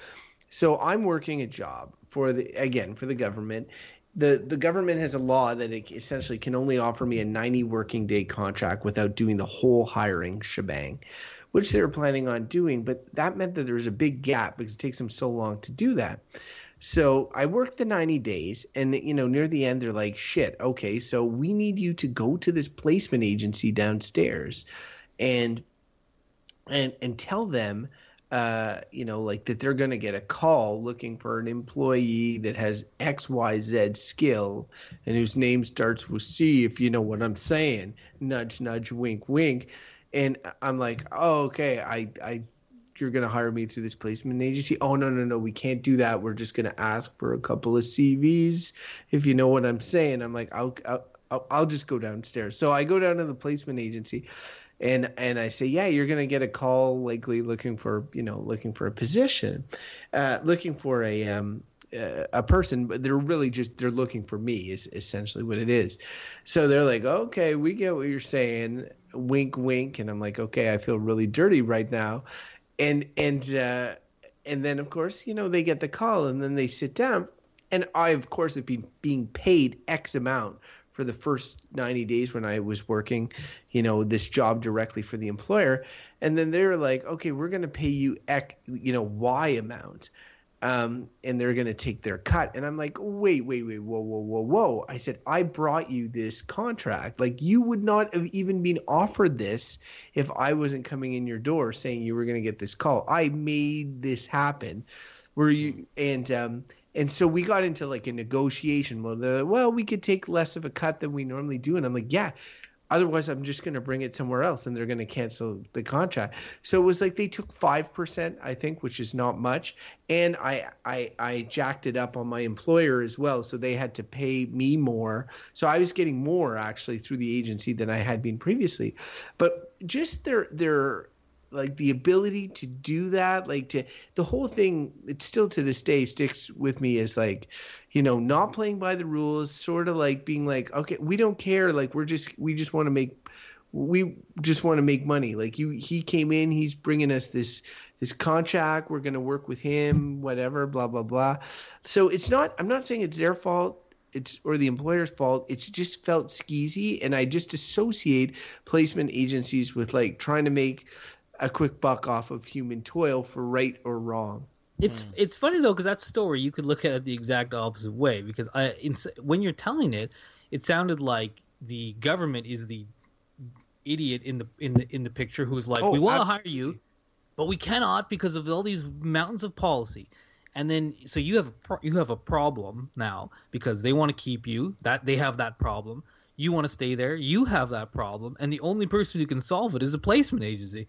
so I'm working a job for the again for the government. The the government has a law that it essentially can only offer me a 90 working day contract without doing the whole hiring shebang, which they were planning on doing. But that meant that there was a big gap because it takes them so long to do that. So I worked the 90 days, and you know, near the end, they're like, "Shit, okay, so we need you to go to this placement agency downstairs, and and and tell them, uh, you know, like that they're going to get a call looking for an employee that has X, Y, Z skill, and whose name starts with C, if you know what I'm saying. Nudge, nudge, wink, wink." And I'm like, "Oh, okay, I I." You're gonna hire me through this placement agency? Oh no no no, we can't do that. We're just gonna ask for a couple of CVs, if you know what I'm saying. I'm like, I'll, I'll, I'll just go downstairs. So I go down to the placement agency, and and I say, yeah, you're gonna get a call, likely looking for you know looking for a position, uh, looking for a um uh, a person, but they're really just they're looking for me is essentially what it is. So they're like, okay, we get what you're saying. Wink, wink, and I'm like, okay, I feel really dirty right now, and and uh, and then of course you know they get the call and then they sit down, and I of course have been being paid X amount for the first 90 days when I was working, you know, this job directly for the employer. And then they're like, okay, we're going to pay you X, you know, Y amount. Um, and they're going to take their cut. And I'm like, wait, wait, wait, whoa, whoa, whoa, whoa. I said, I brought you this contract. Like, you would not have even been offered this if I wasn't coming in your door saying you were going to get this call. I made this happen. Were you, and, um, and so we got into like a negotiation. They're like, well, we could take less of a cut than we normally do. And I'm like, yeah, otherwise I'm just going to bring it somewhere else and they're going to cancel the contract. So it was like they took 5%, I think, which is not much. And I, I, I jacked it up on my employer as well. So they had to pay me more. So I was getting more actually through the agency than I had been previously. But just their, their, like the ability to do that like to the whole thing it still to this day sticks with me as like you know not playing by the rules sort of like being like okay we don't care like we're just we just want to make we just want to make money like you he came in he's bringing us this this contract we're going to work with him whatever blah blah blah so it's not i'm not saying it's their fault it's or the employer's fault. It's just felt skeezy, and I just associate placement agencies with like trying to make a quick buck off of human toil for right or wrong. It's hmm. it's funny though because that story you could look at it the exact opposite way because I in, when you're telling it, it sounded like the government is the idiot in the in the in the picture who's like, Oh, we want to hire you, but we cannot because of all these mountains of policy. And then so you have a pro- you have a problem now because they want to keep you. That they have that problem. You want to stay there. You have that problem, and the only person who can solve it is a placement agency.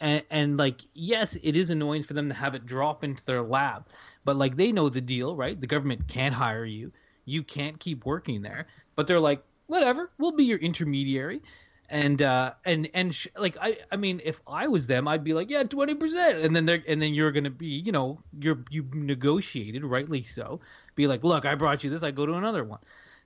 And, and like yes, it is annoying for them to have it drop into their lap, but like they know the deal, right? The government can't hire you. You can't keep working there. But they're like, whatever, we'll be your intermediary and uh and and sh- like i i mean if i was them i'd be like yeah 20% and then they're and then you're gonna be you know you're you negotiated rightly so be like look i brought you this i go to another one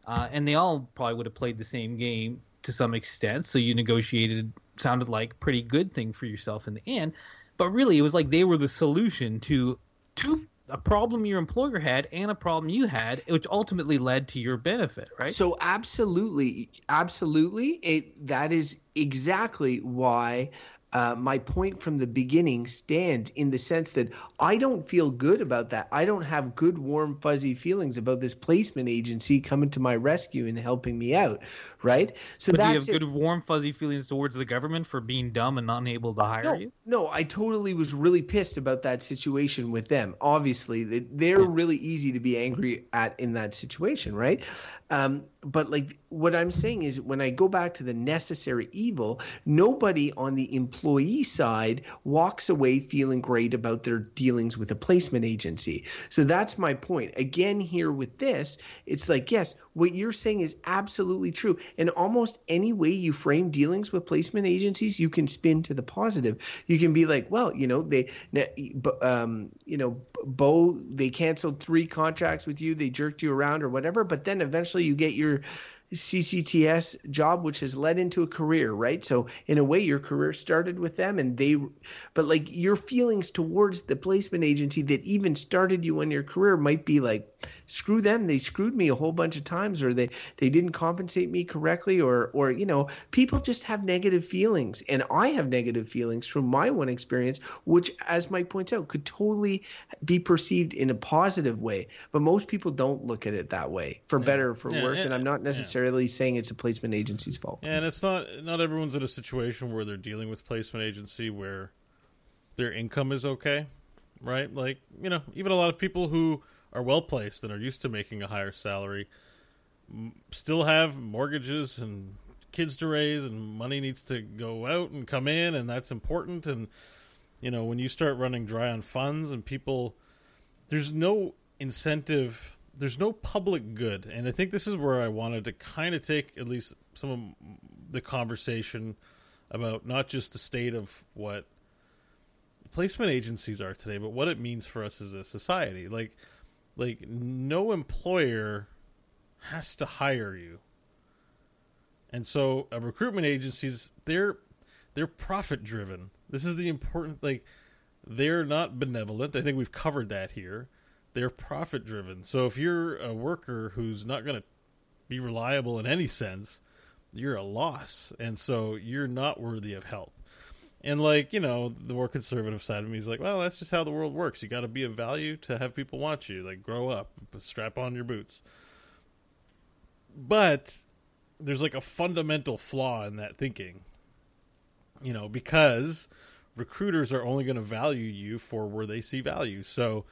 uh and they all probably would have played the same game to some extent so you negotiated sounded like pretty good thing for yourself in the end but really it was like they were the solution to to a problem your employer had and a problem you had, which ultimately led to your benefit, right? So absolutely, absolutely, it, that is exactly why uh, my point from the beginning stands in the sense that I don't feel good about that. I don't have good, warm, fuzzy feelings about this placement agency coming to my rescue and helping me out, right? So but that's do you have good, warm, fuzzy feelings towards the government for being dumb and not able to hire no, you? No, I totally was really pissed about that situation with them. Obviously, they're really easy to be angry at in that situation, right? Um, but like what I'm saying is when I go back to the necessary evil, nobody on the employee side walks away feeling great about their dealings with a placement agency. So that's my point. Again, here with this, it's like, yes, what you're saying is absolutely true. And almost any way you frame dealings with placement agencies, you can spin to the positive. You can be like, well, you know, they, um, you know, Beau, they canceled three contracts with you, they jerked you around or whatever, but then eventually you get your CCTS job, which has led into a career, right? So in a way, your career started with them, and they, but like your feelings towards the placement agency that even started you on your career might be like, screw them, they screwed me a whole bunch of times, or they they didn't compensate me correctly, or or you know, people just have negative feelings, and I have negative feelings from my one experience, which, as Mike points out, could totally be perceived in a positive way, but most people don't look at it that way, for better or for yeah, worse, yeah, and I'm not necessarily. Yeah necessarily saying it's a placement agency's fault. And it's not not everyone's in a situation where they're dealing with placement agency where their income is okay, right? Like you know, even a lot of people who are well placed and are used to making a higher salary still have mortgages and kids to raise and money needs to go out and come in and that's important and you know when you start running dry on funds and people there's no incentive there's no public good, and I think this is where I wanted to kind of take at least some of the conversation about not just the state of what placement agencies are today, but what it means for us as a society. Like, like no employer has to hire you, and so uh, recruitment agencies they're they're profit driven. This is the important like they're not benevolent. I think we've covered that here they're profit driven. So if you're a worker who's not going to be reliable in any sense, you're a loss. And so you're not worthy of help. And like, you know, the more conservative side of me is like, well, that's just how the world works. You got to be of value to have people want you. Like grow up, strap on your boots. But there's like a fundamental flaw in that thinking. You know, because recruiters are only going to value you for where they see value. So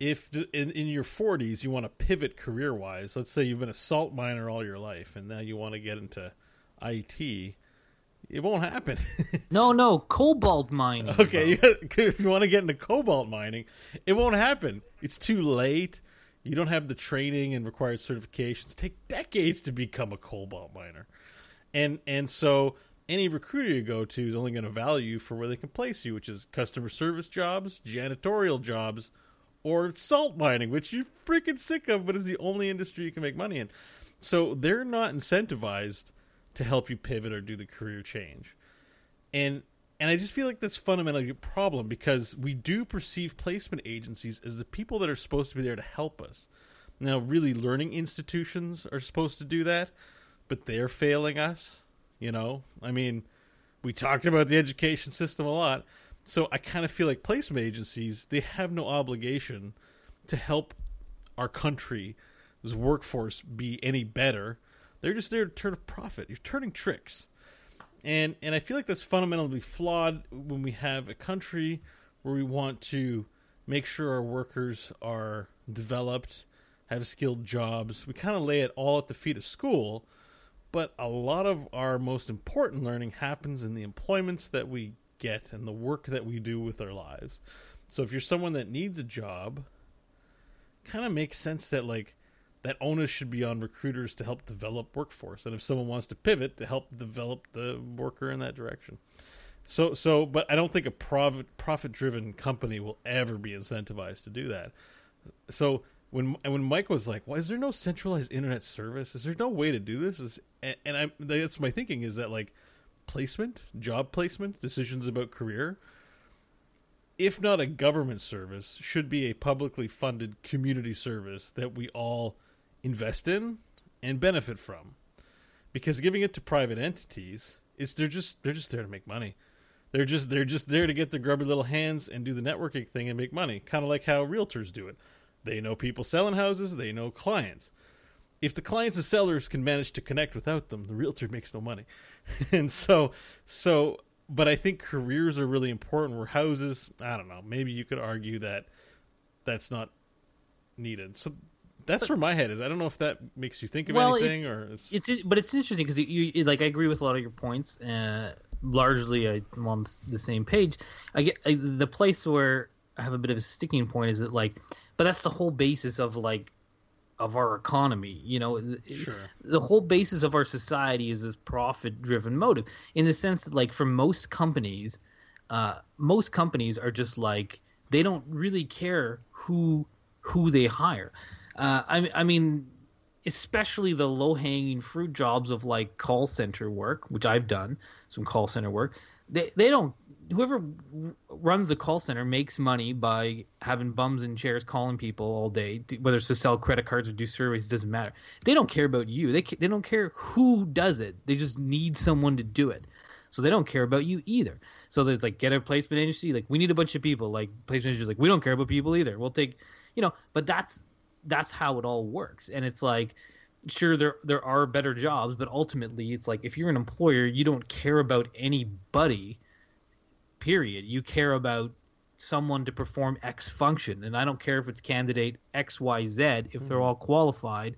if in, in your 40s you want to pivot career wise, let's say you've been a salt miner all your life and now you want to get into IT, it won't happen. no, no, cobalt mining. Okay, if you want to get into cobalt mining, it won't happen. It's too late. You don't have the training and required certifications. Take decades to become a cobalt miner, and and so any recruiter you go to is only going to value you for where they can place you, which is customer service jobs, janitorial jobs, or salt mining, which you're freaking sick of, but is the only industry you can make money in. So they're not incentivized to help you pivot or do the career change. And and I just feel like that's fundamentally a problem because we do perceive placement agencies as the people that are supposed to be there to help us. Now, really, learning institutions are supposed to do that, but they're failing us. You know, I mean, we talked about the education system a lot. So I kind of feel like placement agencies they have no obligation to help our country's workforce be any better. They're just there to turn a profit. You're turning tricks. And and I feel like that's fundamentally flawed when we have a country where we want to make sure our workers are developed, have skilled jobs. We kind of lay it all at the feet of school, but a lot of our most important learning happens in the employments that we get and the work that we do with our lives. So if you're someone that needs a job, kind of makes sense that like that onus should be on recruiters to help develop workforce, and if someone wants to pivot, to help develop the worker in that direction. So, so, but I don't think a profit profit driven company will ever be incentivized to do that. So when when Mike was like, "Why is there no centralized internet service? Is there no way to do this?" Is and, and I that's my thinking is that like placement, job placement, decisions about career, if not a government service, should be a publicly funded community service that we all invest in and benefit from. Because giving it to private entities is they're just they're just there to make money. They're just they're just there to get their grubby little hands and do the networking thing and make money. Kind of like how realtors do it. They know people selling houses, they know clients. If the clients and sellers can manage to connect without them, the realtor makes no money. and so so but I think careers are really important. Where houses, I don't know, maybe you could argue that that's not needed. So that's where my head is. I don't know if that makes you think of well, anything it's, or it's, it's but it's interesting because you, you, like I agree with a lot of your points. Uh, largely, I, am on the same page. I get I, the place where I have a bit of a sticking point is that like, but that's the whole basis of like of our economy. You know, sure. the whole basis of our society is this profit-driven motive. In the sense that, like, for most companies, uh, most companies are just like they don't really care who who they hire. Uh, I, I mean, especially the low-hanging fruit jobs of like call center work, which I've done some call center work. They they don't whoever runs a call center makes money by having bums in chairs calling people all day, whether it's to sell credit cards or do surveys, doesn't matter. They don't care about you. They they don't care who does it. They just need someone to do it. So they don't care about you either. So there's like get a placement agency. Like we need a bunch of people. Like placement agencies, like we don't care about people either. We'll take, you know. But that's that's how it all works. And it's like, sure there there are better jobs, but ultimately it's like if you're an employer, you don't care about anybody period. You care about someone to perform X function, and I don't care if it's candidate X, Y, Z. If mm-hmm. they're all qualified,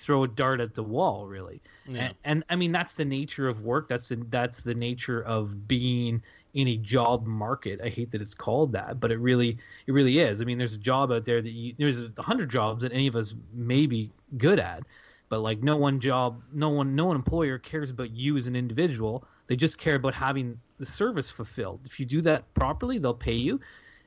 throw a dart at the wall, really. Yeah. And, and, I mean that's the nature of work. That's the that's the nature of being in a job market. I hate that it's called that, but it really it really is. I mean, there's a job out there that you, there's a hundred jobs that any of us may be good at, but like no one job, no one no one employer cares about you as an individual. They just care about having the service fulfilled. If you do that properly, they'll pay you,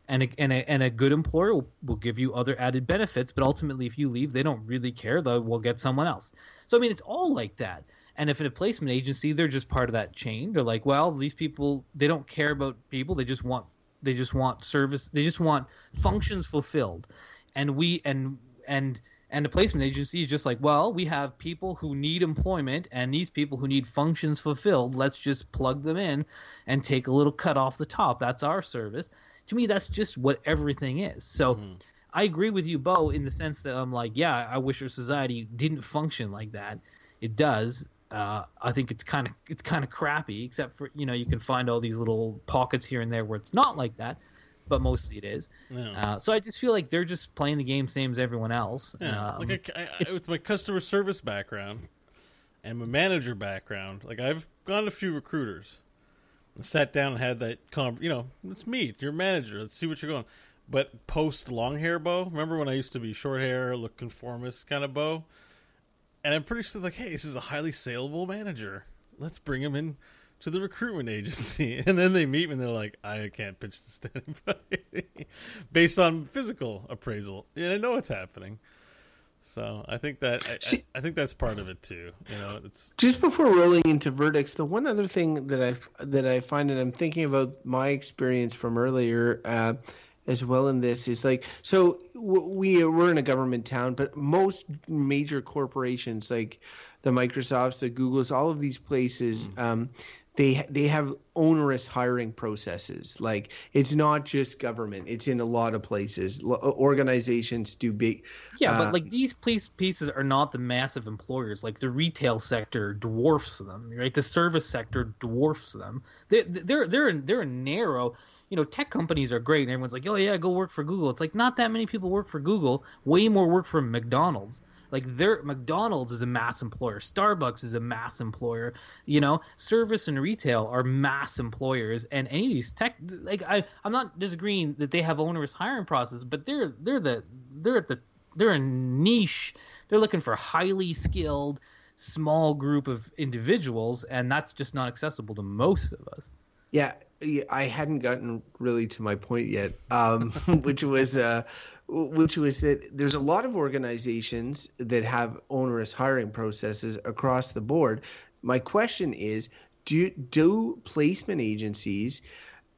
and a, and a, and a good employer will, will give you other added benefits. But ultimately, if you leave, they don't really care. They will get someone else. So I mean, it's all like that. And if in a placement agency, they're just part of that chain. They're like, well, these people they don't care about people. They just want they just want service. They just want functions fulfilled. And we and and and the placement agency is just like, well, we have people who need employment and these people who need functions fulfilled. Let's just plug them in and take a little cut off the top. That's our service. To me, that's just what everything is. So mm-hmm. I agree with you, Beau, in the sense that I'm like, yeah, I wish our society didn't function like that. It does. Uh, I think it's kind of it's kind of crappy, except for you know you can find all these little pockets here and there where it's not like that but mostly it is. Yeah. Uh, so I just feel like they're just playing the game same as everyone else. Yeah. Um, like I, I, with my customer service background and my manager background, like I've gone to a few recruiters sat down and had that con. You know, let's meet your manager. Let's see what you're going. But post long hair Beau remember when I used to be short hair, look conformist kind of Beau And I'm pretty sure like, hey, this is a highly saleable manager. Let's bring him in to the recruitment agency, and then they meet me and they're like, "I can't pitch this to anybody," based on physical appraisal. And I know it's happening. So I think that I, See, I, I, think that's part of it too. You know, it's just before rolling into verdicts. The one other thing that I that I find, and I'm thinking about my experience from earlier. Uh, as well in this is like so we we're in a government town but most major corporations like the microsofts the googles all of these places mm. um, they they have onerous hiring processes. Like it's not just government; it's in a lot of places. L- organizations do big. Yeah, uh, but like these police pieces are not the massive employers. Like the retail sector dwarfs them, right? The service sector dwarfs them. They, they're they're they're narrow. You know, tech companies are great, and everyone's like, "Oh yeah, go work for Google." It's like not that many people work for Google. Way more work for McDonald's. Like their McDonald's is a mass employer, Starbucks is a mass employer. You know, service and retail are mass employers, and any of these tech, like I, I'm not disagreeing that they have onerous hiring process, but they're they're the they're at the they're a niche. They're looking for highly skilled small group of individuals, and that's just not accessible to most of us. Yeah, I hadn't gotten really to my point yet, um, which was uh, which was that there's a lot of organizations that have onerous hiring processes across the board. My question is, do do placement agencies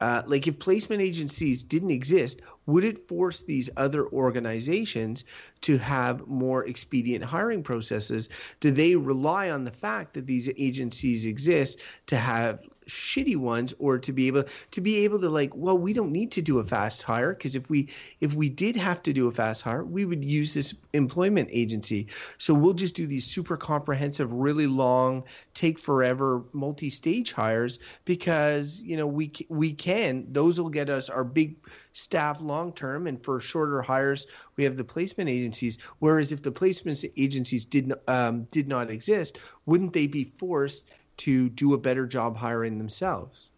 uh, like if placement agencies didn't exist, would it force these other organizations to have more expedient hiring processes? Do they rely on the fact that these agencies exist to have shitty ones or to be able to be able to like well we don't need to do a fast hire because if we if we did have to do a fast hire we would use this employment agency. So we'll just do these super comprehensive really long take forever multi-stage hires because you know we we can. Those will get us our big staff long term. And for shorter hires we have the placement agencies. Whereas if the placement agencies did um, did not exist wouldn't they be forced to do a better job hiring themselves.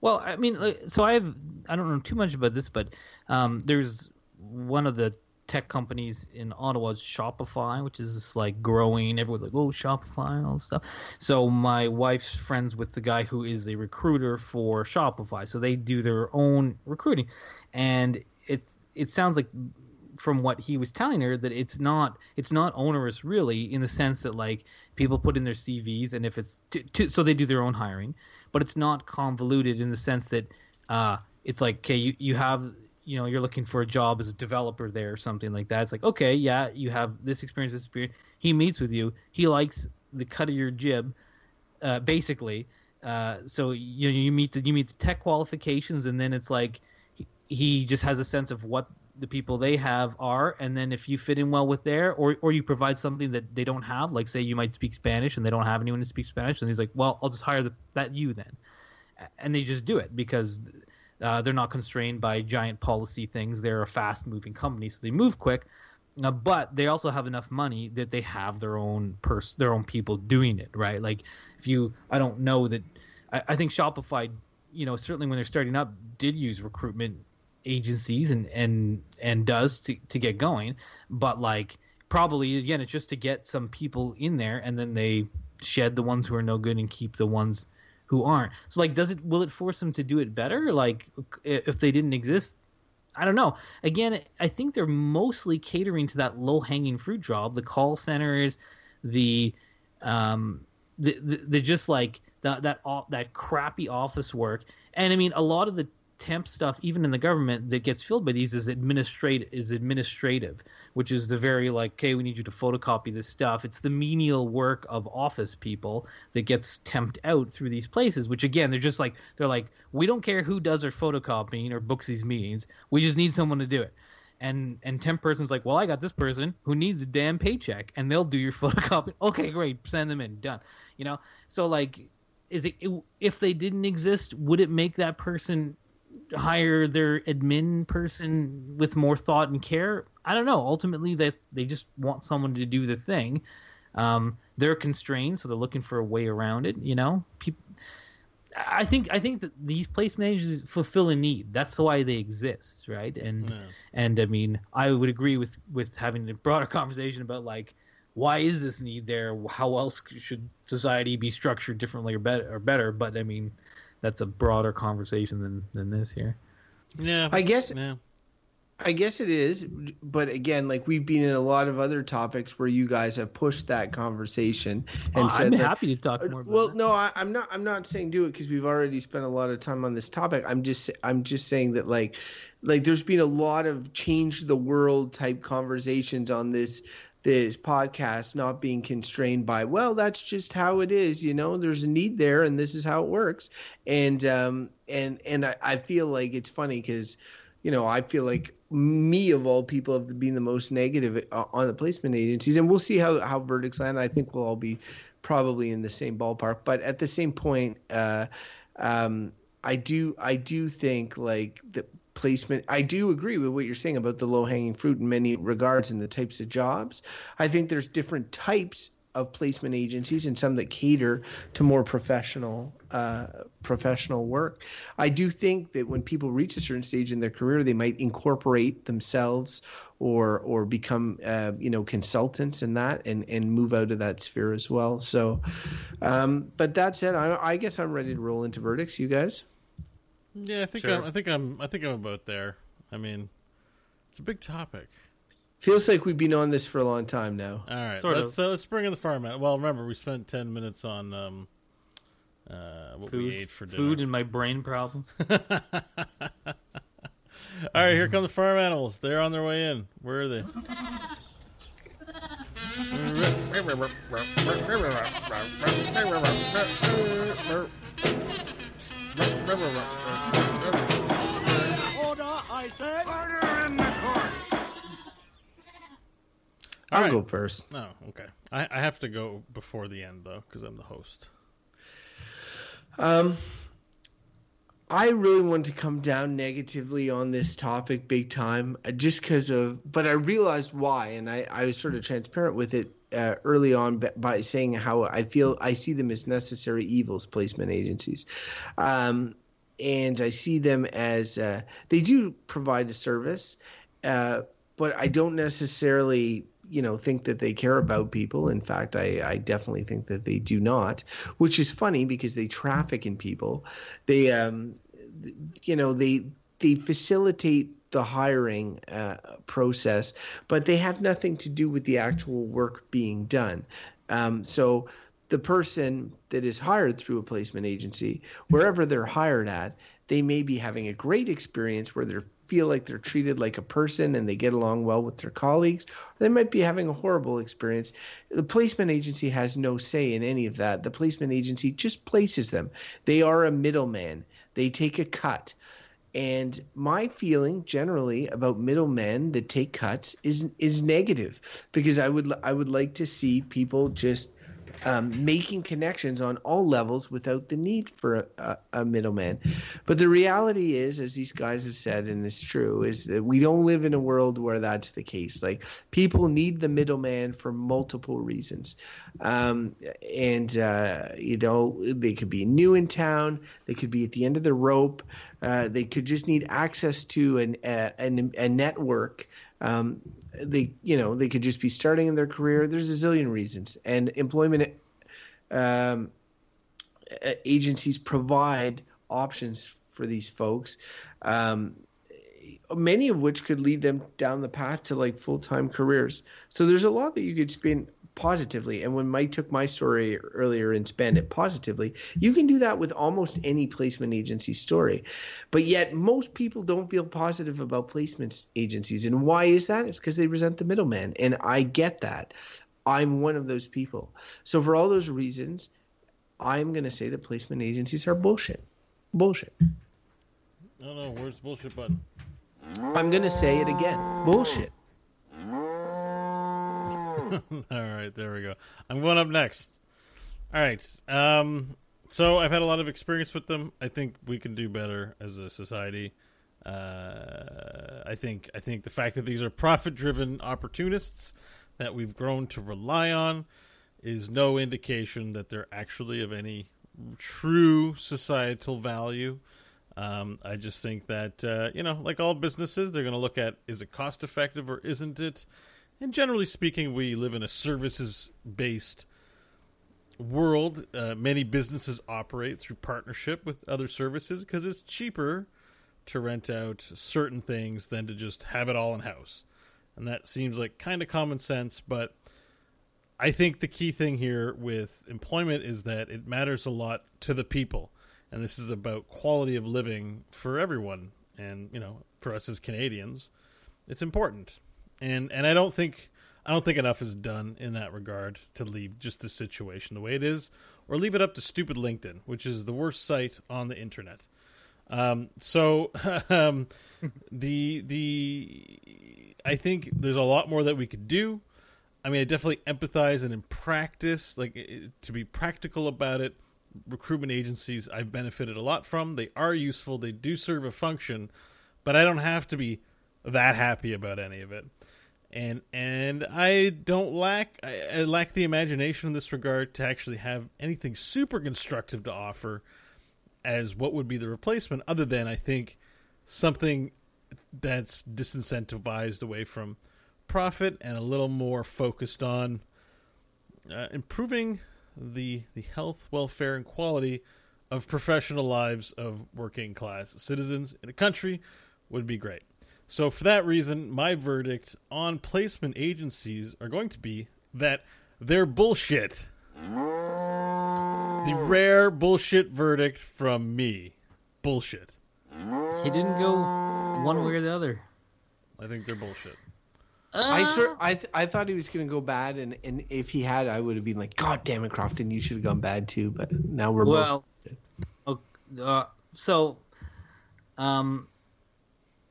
Well, I mean, so I have I don't know too much about this, but um, there's one of the tech companies in Ottawa's Shopify, which is just like growing. Everyone's like, oh, Shopify and all this stuff. So my wife's friends with the guy who is a recruiter for Shopify, so they do their own recruiting, and it it sounds like from what he was telling her that it's not it's not onerous really in the sense that like people put in their CVs and if it's so they do their own hiring, but it's not convoluted in the sense that uh, it's like okay you you have you know you're looking for a job as a developer there or something like that. It's like okay yeah you have this experience this experience. He meets with you. He likes the cut of your jib, uh, basically. Uh, so you you meet the, you meet the tech qualifications and then it's like he just has a sense of what the people they have are and then if you fit in well with their or or you provide something that they don't have like say you might speak spanish and they don't have anyone to speak spanish and he's like well i'll just hire the, that you then. And they just do it because uh, they're not constrained by giant policy things. They're a fast moving company so they move quick uh, but they also have enough money that they have their own pers- their own people doing it right? Like if you i don't know that I, I think shopify you know certainly when they're starting up did use recruitment agencies and and and does to to get going. But like probably again it's just to get some people in there and then they shed the ones who are no good and keep the ones who aren't. So like does it will it force them to do it better? Like if they didn't exist? I don't know. Again i think they're mostly catering to that low hanging fruit job. The call centers the um the, the, the just like that that that crappy office work. And i mean a lot of the temp stuff, even in the government, that gets filled by these is administrative. Is administrative, which is the very like, okay, we need you to photocopy this stuff. It's the menial work of office people that gets temped out through these places. Which again, they're just like they're like, we don't care who does our photocopying or books these meetings. We just need someone to do it. And and temp person's like, well, I got this person who needs a damn paycheck, and they'll do your photocopy. Okay, great, send them in, done. You know, so like is it if they didn't exist would it make that person hire their admin person with more thought and care. I don't know. Ultimately, they they just want someone to do the thing. Um, they're constrained, so they're looking for a way around it. You know, people. I think I think that these place managers fulfill a need. That's why they exist, right? And yeah. and I mean, I would agree with with having a broader conversation about like why is this need there? How else should society be structured differently or better? Or better? But I mean, that's a broader conversation than than this here. Yeah, I guess. Yeah. I guess it is, but again, like we've been in a lot of other topics where you guys have pushed that conversation and oh, said I'm that, happy to talk more. well, that. no, I, am not. I'm not saying do it because we've already spent a lot of time on this topic. I'm just, I'm just saying that like, like there's been a lot of change the world type conversations on this this podcast not being constrained by well that's just how it is you know there's a need there and this is how it works. And um and and i, I feel like it's funny because you know i feel like me of all people have been the most negative uh, on the placement agencies. And we'll see how how verdicts land. I think we'll all be probably in the same ballpark. But at the same point uh um i do i do think like the placement. I do agree with what you're saying about the low hanging fruit in many regards and the types of jobs. I think there's different types of placement agencies and some that cater to more professional uh, professional work. I do think that when people reach a certain stage in their career, they might incorporate themselves or or become uh, you know consultants in that and and move out of that sphere as well. So, um, but that said, I, I guess I'm ready to roll into verdicts. You guys. Yeah, I think sure. I'm, I think I'm I think I'm about there. I mean, it's a big topic. Feels like we've been on this for a long time now. All right, sort let's uh, let's bring in the format. Well, remember we spent ten minutes on um, uh, what Food, we ate for dinner. food, and my brain problems. All right, here come the farm animals. They're on their way in. Where are they? All I'll right. go first. Oh, okay. I, I have to go before the end though, because I'm the host. Um, I really want to come down negatively on this topic big time, uh, just because of. But I realized why, and I, I was sort of transparent with it uh, early on by saying how I feel I see them as necessary evils, placement agencies, um, and I see them as uh, they do provide a service, uh, but I don't necessarily you know think that they care about people. In fact I, I definitely think that they do not which is funny because they traffic in people. They um you know they they facilitate the hiring uh, process but they have nothing to do with the actual work being done um, so the person that is hired through a placement agency wherever they're hired at they may be having a great experience where they feel like they're treated like a person and they get along well with their colleagues. They might be having a horrible experience. The placement agency has no say in any of that. The placement agency just places them. They are a middleman. They take a cut. And my feeling generally about middlemen that take cuts is is negative because I would I would like to see people just um, making connections on all levels without the need for a, a, middleman. But the reality is, as these guys have said, and it's true, is that we don't live in a world where that's the case. Like people need the middleman for multiple reasons, um, and uh, you know they could be new in town, they could be at the end of the rope, uh, they could just need access to an, a, a, a network. Um, they you know they could just be starting in their career. There's a zillion reasons. And employment um, agencies provide options for these folks um, many of which could lead them down the path to like full-time careers. So there's a lot that you could spin positively. And when mike took my story earlier and spanned it positively you can do that with almost any placement agency story. But yet most people don't feel positive about placement agencies. And why is that? It's because they resent the middleman. And i get that. I'm one of those people. So for all those reasons i'm going to say that placement agencies are bullshit. Bullshit. No, no. Where's the bullshit button? i'm going to say it again. Bullshit All right, there we go. I'm going up next. All right. Um, so I've had a lot of experience with them. I think we can do better as a society. Uh, I think I think the fact that these are profit-driven opportunists that we've grown to rely on is no indication that they're actually of any true societal value. Um, I just think that uh, you know, like all businesses, they're going to look at is it cost effective or isn't it. And generally speaking, we live in a services based world. Uh, many businesses operate through partnership with other services because it's cheaper to rent out certain things than to just have it all in house. And that seems like kind of common sense, but I think the key thing here with employment is that it matters a lot to the people. And this is about quality of living for everyone. And, you know, for us as Canadians, it's important and and I don't think I don't think enough is done in that regard to leave just the situation the way it is, or leave it up to stupid LinkedIn, which is the worst site on the internet. Um, so um, the the I think there's a lot more that we could do. I mean, I definitely empathize and in practice, like to be practical about it. Recruitment agencies I've benefited a lot from. They are useful. They do serve a function, but I don't have to be that happy about any of it. And and I don't lack I, I lack the imagination in this regard to actually have anything super constructive to offer as what would be the replacement other than I think something that's disincentivized away from profit and a little more focused on uh, improving the the health, welfare, and quality of professional lives of working class citizens in a country would be great. So, for that reason, my verdict on placement agencies are going to be that they're bullshit. The rare bullshit verdict from me. Bullshit. He didn't go one way or the other. I think they're bullshit. I Uh, sure I th- I thought he was gonna go bad, and, and if he had, I would have been like, God damn it, Crofton, you should have gone bad too. But now we're both- Well, okay, uh, so, um,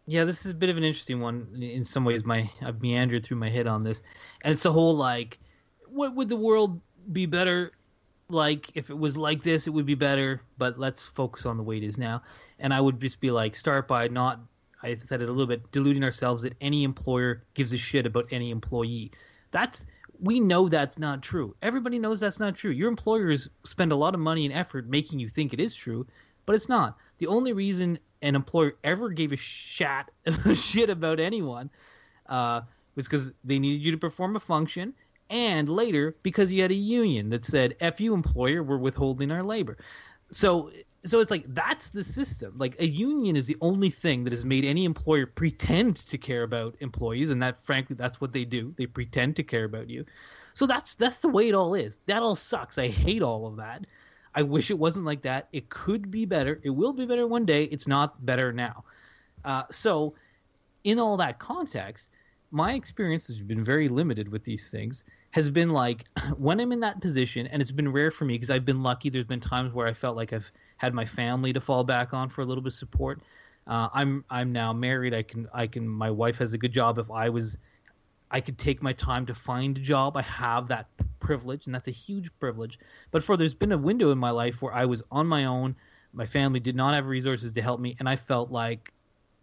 yeah, this is a bit of an interesting one in some ways. My I've meandered through my head on this, and it's the whole like, what would the world be better like if it was like this? It would be better, but let's focus on the way it is now. And I would just be like, start by not. I said it a little bit, deluding ourselves that any employer gives a shit about any employee. That's we know that's not true. Everybody knows that's not true. Your employers spend a lot of money and effort making you think it is true, but it's not. The only reason an employer ever gave a shat shit about anyone uh, was because they needed you to perform a function, and later because you had a union that said, "F you, employer, we're withholding our labor." So, so it's like that's the system. Like a union is the only thing that has made any employer pretend to care about employees, and that, frankly, that's what they do. They pretend to care about you. So that's that's the way it all is. That all sucks. I hate all of that. I wish it wasn't like that. It could be better. It will be better one day. It's not better now. Uh, so, in all that context, my experience has been very limited with these things. Has been like when I'm in that position, and it's been rare for me because I've been lucky. There's been times where I felt like I've had my family to fall back on for a little bit of support. Uh, I'm I'm now married. I can I can. My wife has a good job. If I was I could take my time to find a job. I have that privilege, and that's a huge privilege. But for there's been a window in my life where I was on my own. My family did not have resources to help me, and I felt like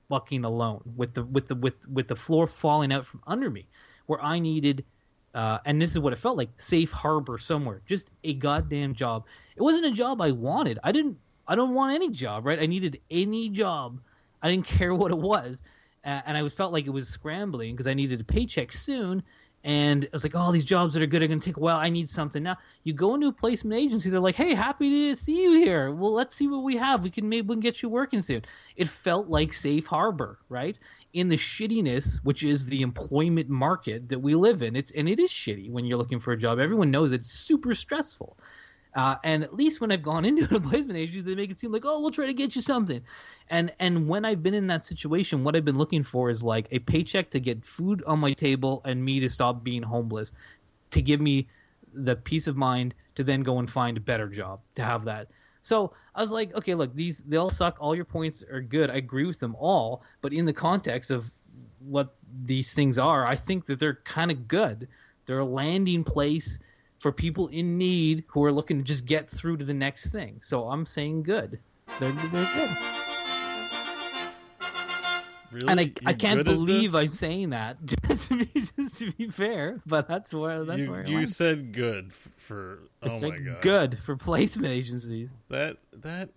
fucking alone with the with the with with the floor falling out from under me, where I needed. Uh, and this is what it felt like safe harbor somewhere just a goddamn job it wasn't a job i wanted i didn't i don't want any job right i needed any job i didn't care what it was uh, and I was felt like it was scrambling because I needed a paycheck soon. And I was like, oh, these jobs that are good are going to take a while. I need something now. You go into a placement agency, they're like, hey, happy to see you here. Well, let's see what we have. We can maybe we can get you working soon. It felt like safe harbor, right? In the shittiness, which is the employment market that we live in. It's and it is shitty when you're looking for a job. Everyone knows it's super stressful. Uh, and at least when I've gone into a placement agency, they make it seem like, oh, we'll try to get you something. And and when I've been in that situation, what I've been looking for is like a paycheck to get food on my table and me to stop being homeless, to give me the peace of mind to then go and find a better job to have that. So I was like, okay, look, these they all suck. All your points are good. I agree with them all, but in the context of what these things are, I think that they're kind of good. They're a landing place for people in need who are looking to just get through to the next thing. So I'm saying good. They're, they're good. Really? And I, I can't believe this? I'm saying that just to be just to be fair, but that's where that's you, where you land. said good f- for. I Oh said my god. good for placement agencies. That that.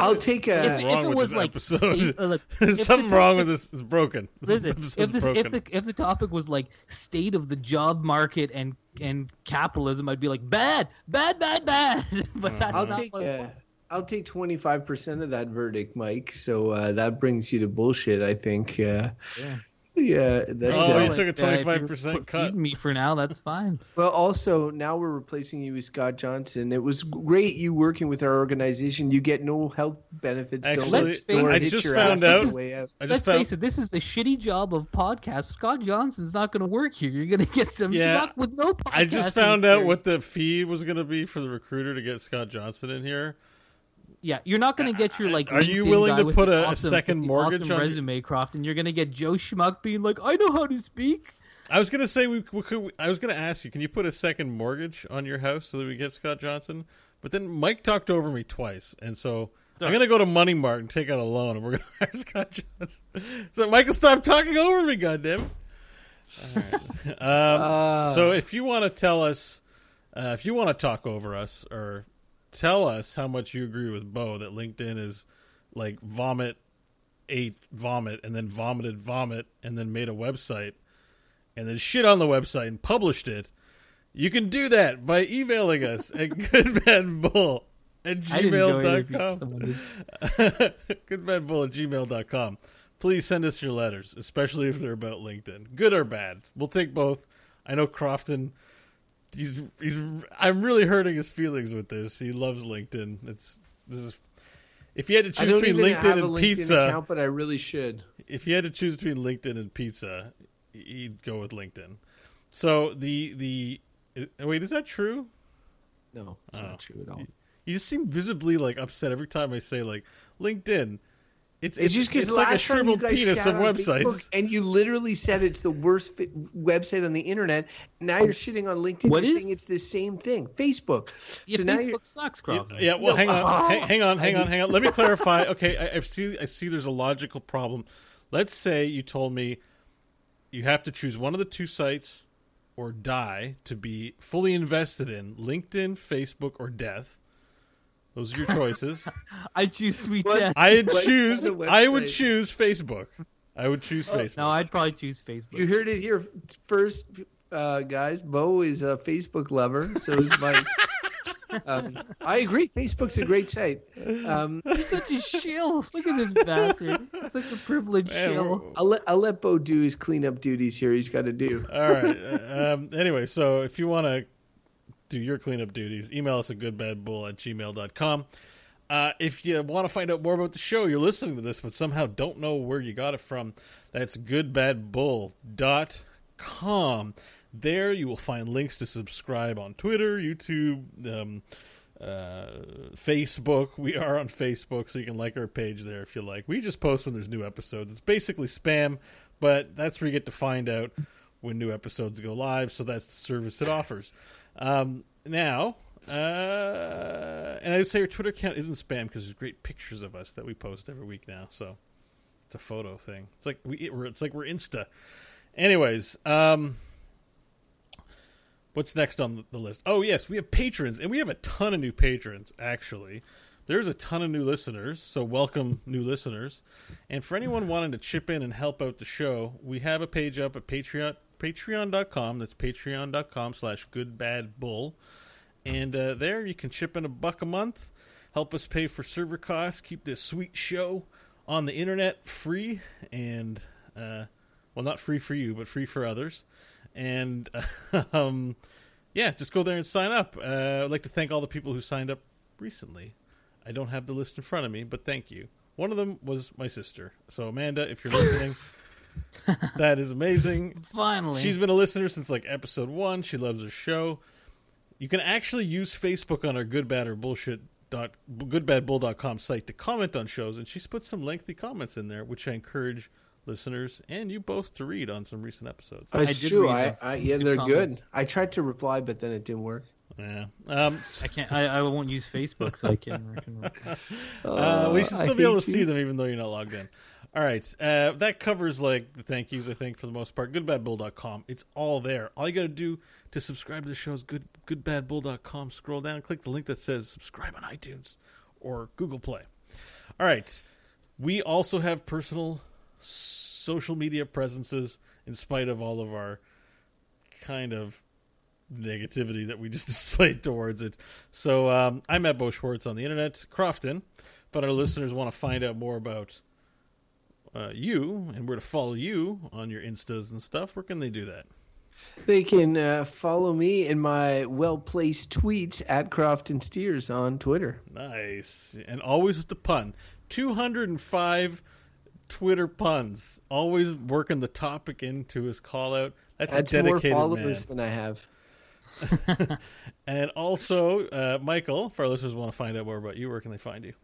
I'll take a- If, if it was like state, uh, look, if the something wrong with this. It's broken. This Listen, if, this, broken. if the if the topic was like state of the job market and and capitalism, I'd be like bad, bad, bad, bad. but that's I'll not take what- uh, I'll take twenty five percent of that verdict, Mike. So uh, that brings you to bullshit. I think. Uh, Yeah. Yeah. That's Oh, you took a if you're 25% cut. me for now. That's fine. Well, also now we're replacing you with Scott Johnson. It was great you working with our organization. You get no health benefits. Actually, Let's face don't it, I just found out- the out. I just Let's found. face it, this is the shitty job of podcast. Scott Johnson's not going to work here. You're going to get some Yeah, schmuck with no podcast. I just found out what the fee was going to be for the recruiter to get Scott Johnson in here. Yeah, you're not going to get your like. Are you willing to put the a- a awesome, second mortgage awesome on your- resume, Croft, and you're going to get Joe Schmuck being like, "I know how to speak." I was gonna say we, we could. I was gonna ask you, can you put a second mortgage on your house so that we get Scott Johnson? But then Mike talked over me twice, and so I'm gonna go to Money Mart and take out a loan, and we're gonna hire Scott Johnson. So Michael, stop talking over me, goddamn. All right. Um, Uh, so if you want to tell us, uh, if you want to talk over us, or tell us how much you agree with Beau that LinkedIn is like vomit, ate vomit, and then vomited vomit, and then made a website, and then shit on the website and published it. You can do that by emailing us at goodbadbull at I didn't know it if gmail.com. goodbadbull at gmail.com. Please send us your letters, especially if they're about LinkedIn. Good or bad. We'll take both. I know Crofton he's he's. I'm really hurting his feelings with this. He loves LinkedIn. It's this is. If you had to choose between LinkedIn have a and LinkedIn pizza, account, but I really should. if you had to choose between LinkedIn and pizza, he'd go with LinkedIn. So the the uh, wait, is that true? No, it's Oh. not true at all. You just seem visibly like upset every time I say like LinkedIn. It's It's it's, just because like a last time you shriveled penis of websites. Facebook and you literally said it's the worst fi- website on the internet. Now you're shitting on LinkedIn. What you're is? saying it's the same thing. Facebook. Yeah, so now you're sucks, Crofton. Yeah, well, No, hang on, oh, hang, hang on, hang on, hang on. Let me clarify. Okay, I, I see. I see. There's a logical problem. Let's say you told me you have to choose one of the two sites or die to be fully invested in LinkedIn, Facebook, or death. Those are your choices. I choose Sweet What? Death. I'd choose. I would choose Facebook. I would choose Facebook. No, I'd probably choose Facebook. you heard it here first, uh, guys. Beau is a Facebook lover, so is Mike. um, I agree. Facebook's a great site. Um, You're such a shill. Look at this bastard. Such a privileged Man, shill. I'll let I'll let Beau do his cleanup duties here. He's got to do. All right. uh, um, anyway, so if you want to do your cleanup duties, email us at goodbadbull at gmail.com. Uh, if you want to find out more about the show, you're listening to this, but somehow don't know where you got it from, that's goodbadbull.com. There you will find links to subscribe on Twitter, YouTube, um, uh, Facebook. We are on Facebook, so you can like our page there if you like. We just post when there's new episodes. It's basically spam, but that's where you get to find out when new episodes go live. So that's the service it offers. Um, now, uh, and I would say our Twitter account isn't spam because there's great pictures of us that we post every week now. So it's a photo thing. It's like we we're, it's like we're Insta. Anyways, um, what's next on the list? Oh yes, we have patrons, and we have a ton of new patrons. Actually, there's a ton of new listeners. So welcome, new listeners. And for anyone wanting to chip in and help out the show, we have a page up at Patreon. Patreon.com. That's patreon.com slash goodbadbull. And uh, there you can chip in a buck a month, help us pay for server costs, keep this sweet show on the internet free, and uh, well, not free for you, but free for others. And um, yeah, just go there and sign up. Uh, I'd like to thank all the people who signed up recently. I don't have the list in front of me, but thank you. One of them was my sister. So Amanda, if you're listening, that is amazing. Finally. She's been a listener since like episode one. She loves her show. You can actually use Facebook on our good bad or bullshit dot goodbadbull.com site to comment on shows, and she's put some lengthy comments in there, which I encourage listeners and you both to read on some recent episodes. It's did true. read I, them. I yeah, Good they're comments. good. I tried to reply, but then it didn't work. Yeah. Um, I can't. I, I won't use Facebook, so I can't. can uh, we should I still be able to hate see them even though you're not logged in. All right. Uh, that covers like the thank yous, I think, for the most part. Goodbadbull.com. It's all there. All you got to do to subscribe to the show is good, goodbadbull.com. Scroll down click the link that says subscribe on iTunes or Google Play. All right. We also have personal social media presences in spite of all of our kind of negativity that we just displayed towards it. So um, I'm at Beau Schwartz on the internet, Crofton, but our listeners want to find out more about uh, you and where to follow you on your instas and stuff. Where can they do that? They can uh, follow me in my well placed tweets at Crofton Steers on Twitter. Nice, and always with the pun. Two hundred and five Twitter puns. Always working the topic into his call out. That's, That's a dedicated more followers man. than I have. And also, uh, Michael, if our listeners want to find out more about you, where can they find you?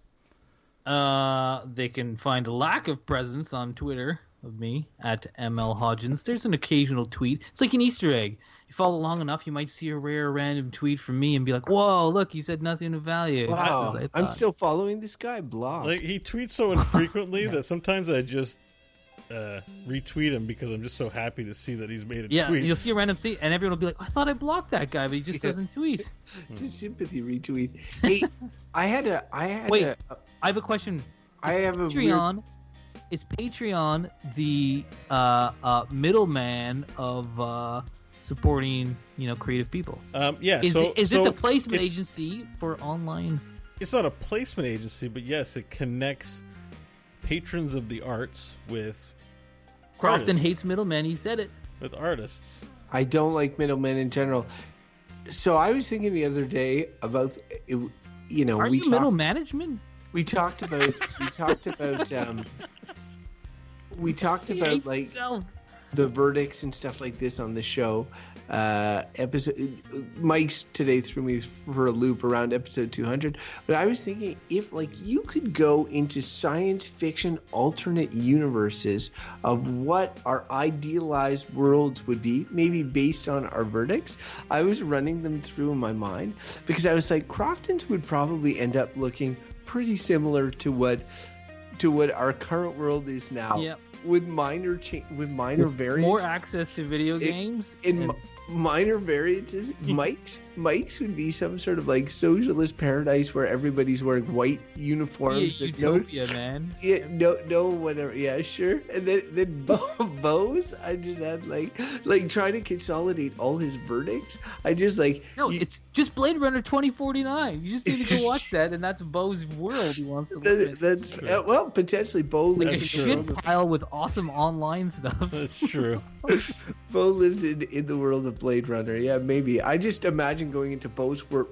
Uh, they can find a lack of presence on Twitter of me at ML Hodgins. There's an occasional tweet. It's like an Easter egg. You follow long enough, you might see a rare random tweet from me and be like, "Whoa, look, he said nothing of value." Wow. I I'm still following this guy. Block. Like he tweets so infrequently that sometimes I just uh, retweet him because I'm just so happy to see that he's made a Yeah, tweet. you'll see a random tweet, and everyone will be like, "I thought I blocked that guy, but he just Yeah. doesn't tweet." It's a sympathy retweet. Hey, I had a. I had Wait. a. I have a question. I have a weird, Patreon is Patreon the uh, uh, middleman of uh, supporting you know creative people? Um, yeah, Is so it, is so it the placement it's, agency for online? It's not a placement agency, but yes, it connects patrons of the arts with Crofton artists. hates middlemen. He said it. with artists. I don't like middlemen in general. so I was thinking the other day about it, you know Are we you talked middle management? We talked about we talked about um we talked about like himself. the verdicts and stuff like this on the show. Uh, episode Mike's today threw me for a loop around episode 200, but I was thinking if like you could go into science fiction alternate universes of what our idealized worlds would be, maybe based on our verdicts. I was running them through in my mind because I was like, Crofton's would probably end up looking pretty similar to what to what our current world is now Yep. with minor cha- with minor With variants More access to video It- games. in and- mi- minor variances mike's mike's would be some sort of like socialist paradise where everybody's wearing white yeah, uniforms and no, utopia, man. yeah, no no whatever yeah sure and then then Beau, Beau's i just had like like trying to consolidate all his verdicts i just like No, you- it's just Blade Runner 2049. You just need to go watch that, and that's Beau's world he wants to live that, in. that's uh, well potentially Beau Like a lives That's in the shit world pile with awesome online stuff. That's true. Beau lives in, in the world of Blade Runner. Yeah, maybe. I just imagine going into Beau's wor-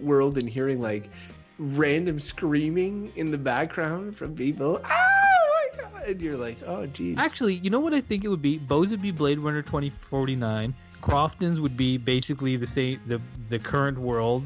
world and hearing like random screaming in the background from people. Oh my god! And you're like, oh geez. Actually, you know what I think it would be? Beau's would be Blade Runner 2049. Crofton's would be basically the same, the the current world,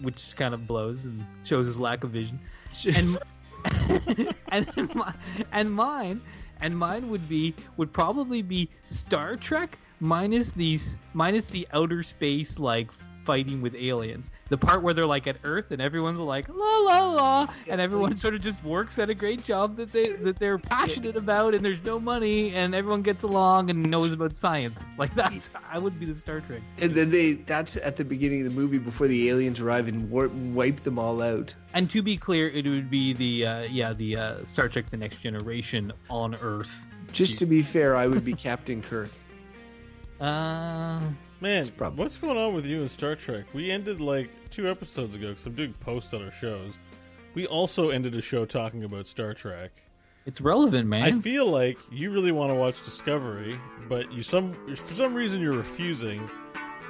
which kind of blows and shows his lack of vision. And and my, and mine and mine would be would probably be Star Trek minus these minus the outer space like fighting with aliens. The part where they're like at Earth and everyone's like la la la, and everyone sort of just works at a great job that they that they're passionate about, and there's no money, and everyone gets along and knows about science. Like that's I would be the Star Trek. and then they that's at the beginning of the movie before the aliens arrive and war- wipe them all out. And to be clear, it would be the uh, yeah the uh, Star Trek: The Next Generation on Earth. Just to be fair, I would be Captain Kirk. Uh, Man, prob- what's going on with you and Star Trek? We ended like two episodes ago because I'm doing post on our shows. We also ended a show talking about Star Trek. it's relevant, man. I feel like you really want to watch Discovery, but you some for some reason you're refusing.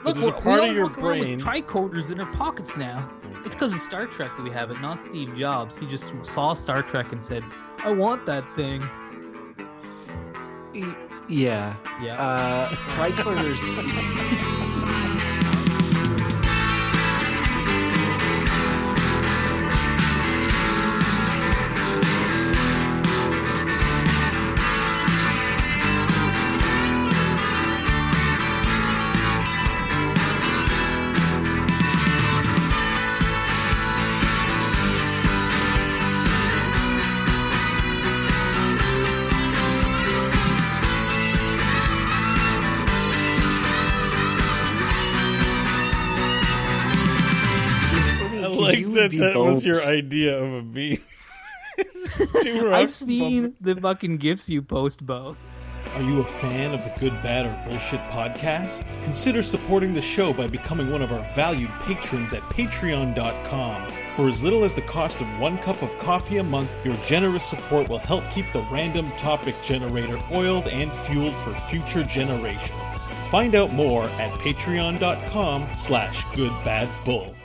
Look, there's a we're- part we of all your walk around brain. with tricorders in our pockets now. It's because of Star Trek that we have it, not Steve Jobs. He just saw Star Trek and said, "I want that thing." Yeah. Yeah. Uh, tricorders. like that be that was your idea of a meme. Two I've rocks seen the fucking gifs you post, Beau. Are you a fan of the Good, Bad, or Bullshit podcast? Consider supporting the show by becoming one of our valued patrons at patreon.com. For as little as the cost of one cup of coffee a month, your generous support will help keep the random topic generator oiled and fueled for future generations. Find out more at patreon.com slash goodbadbull.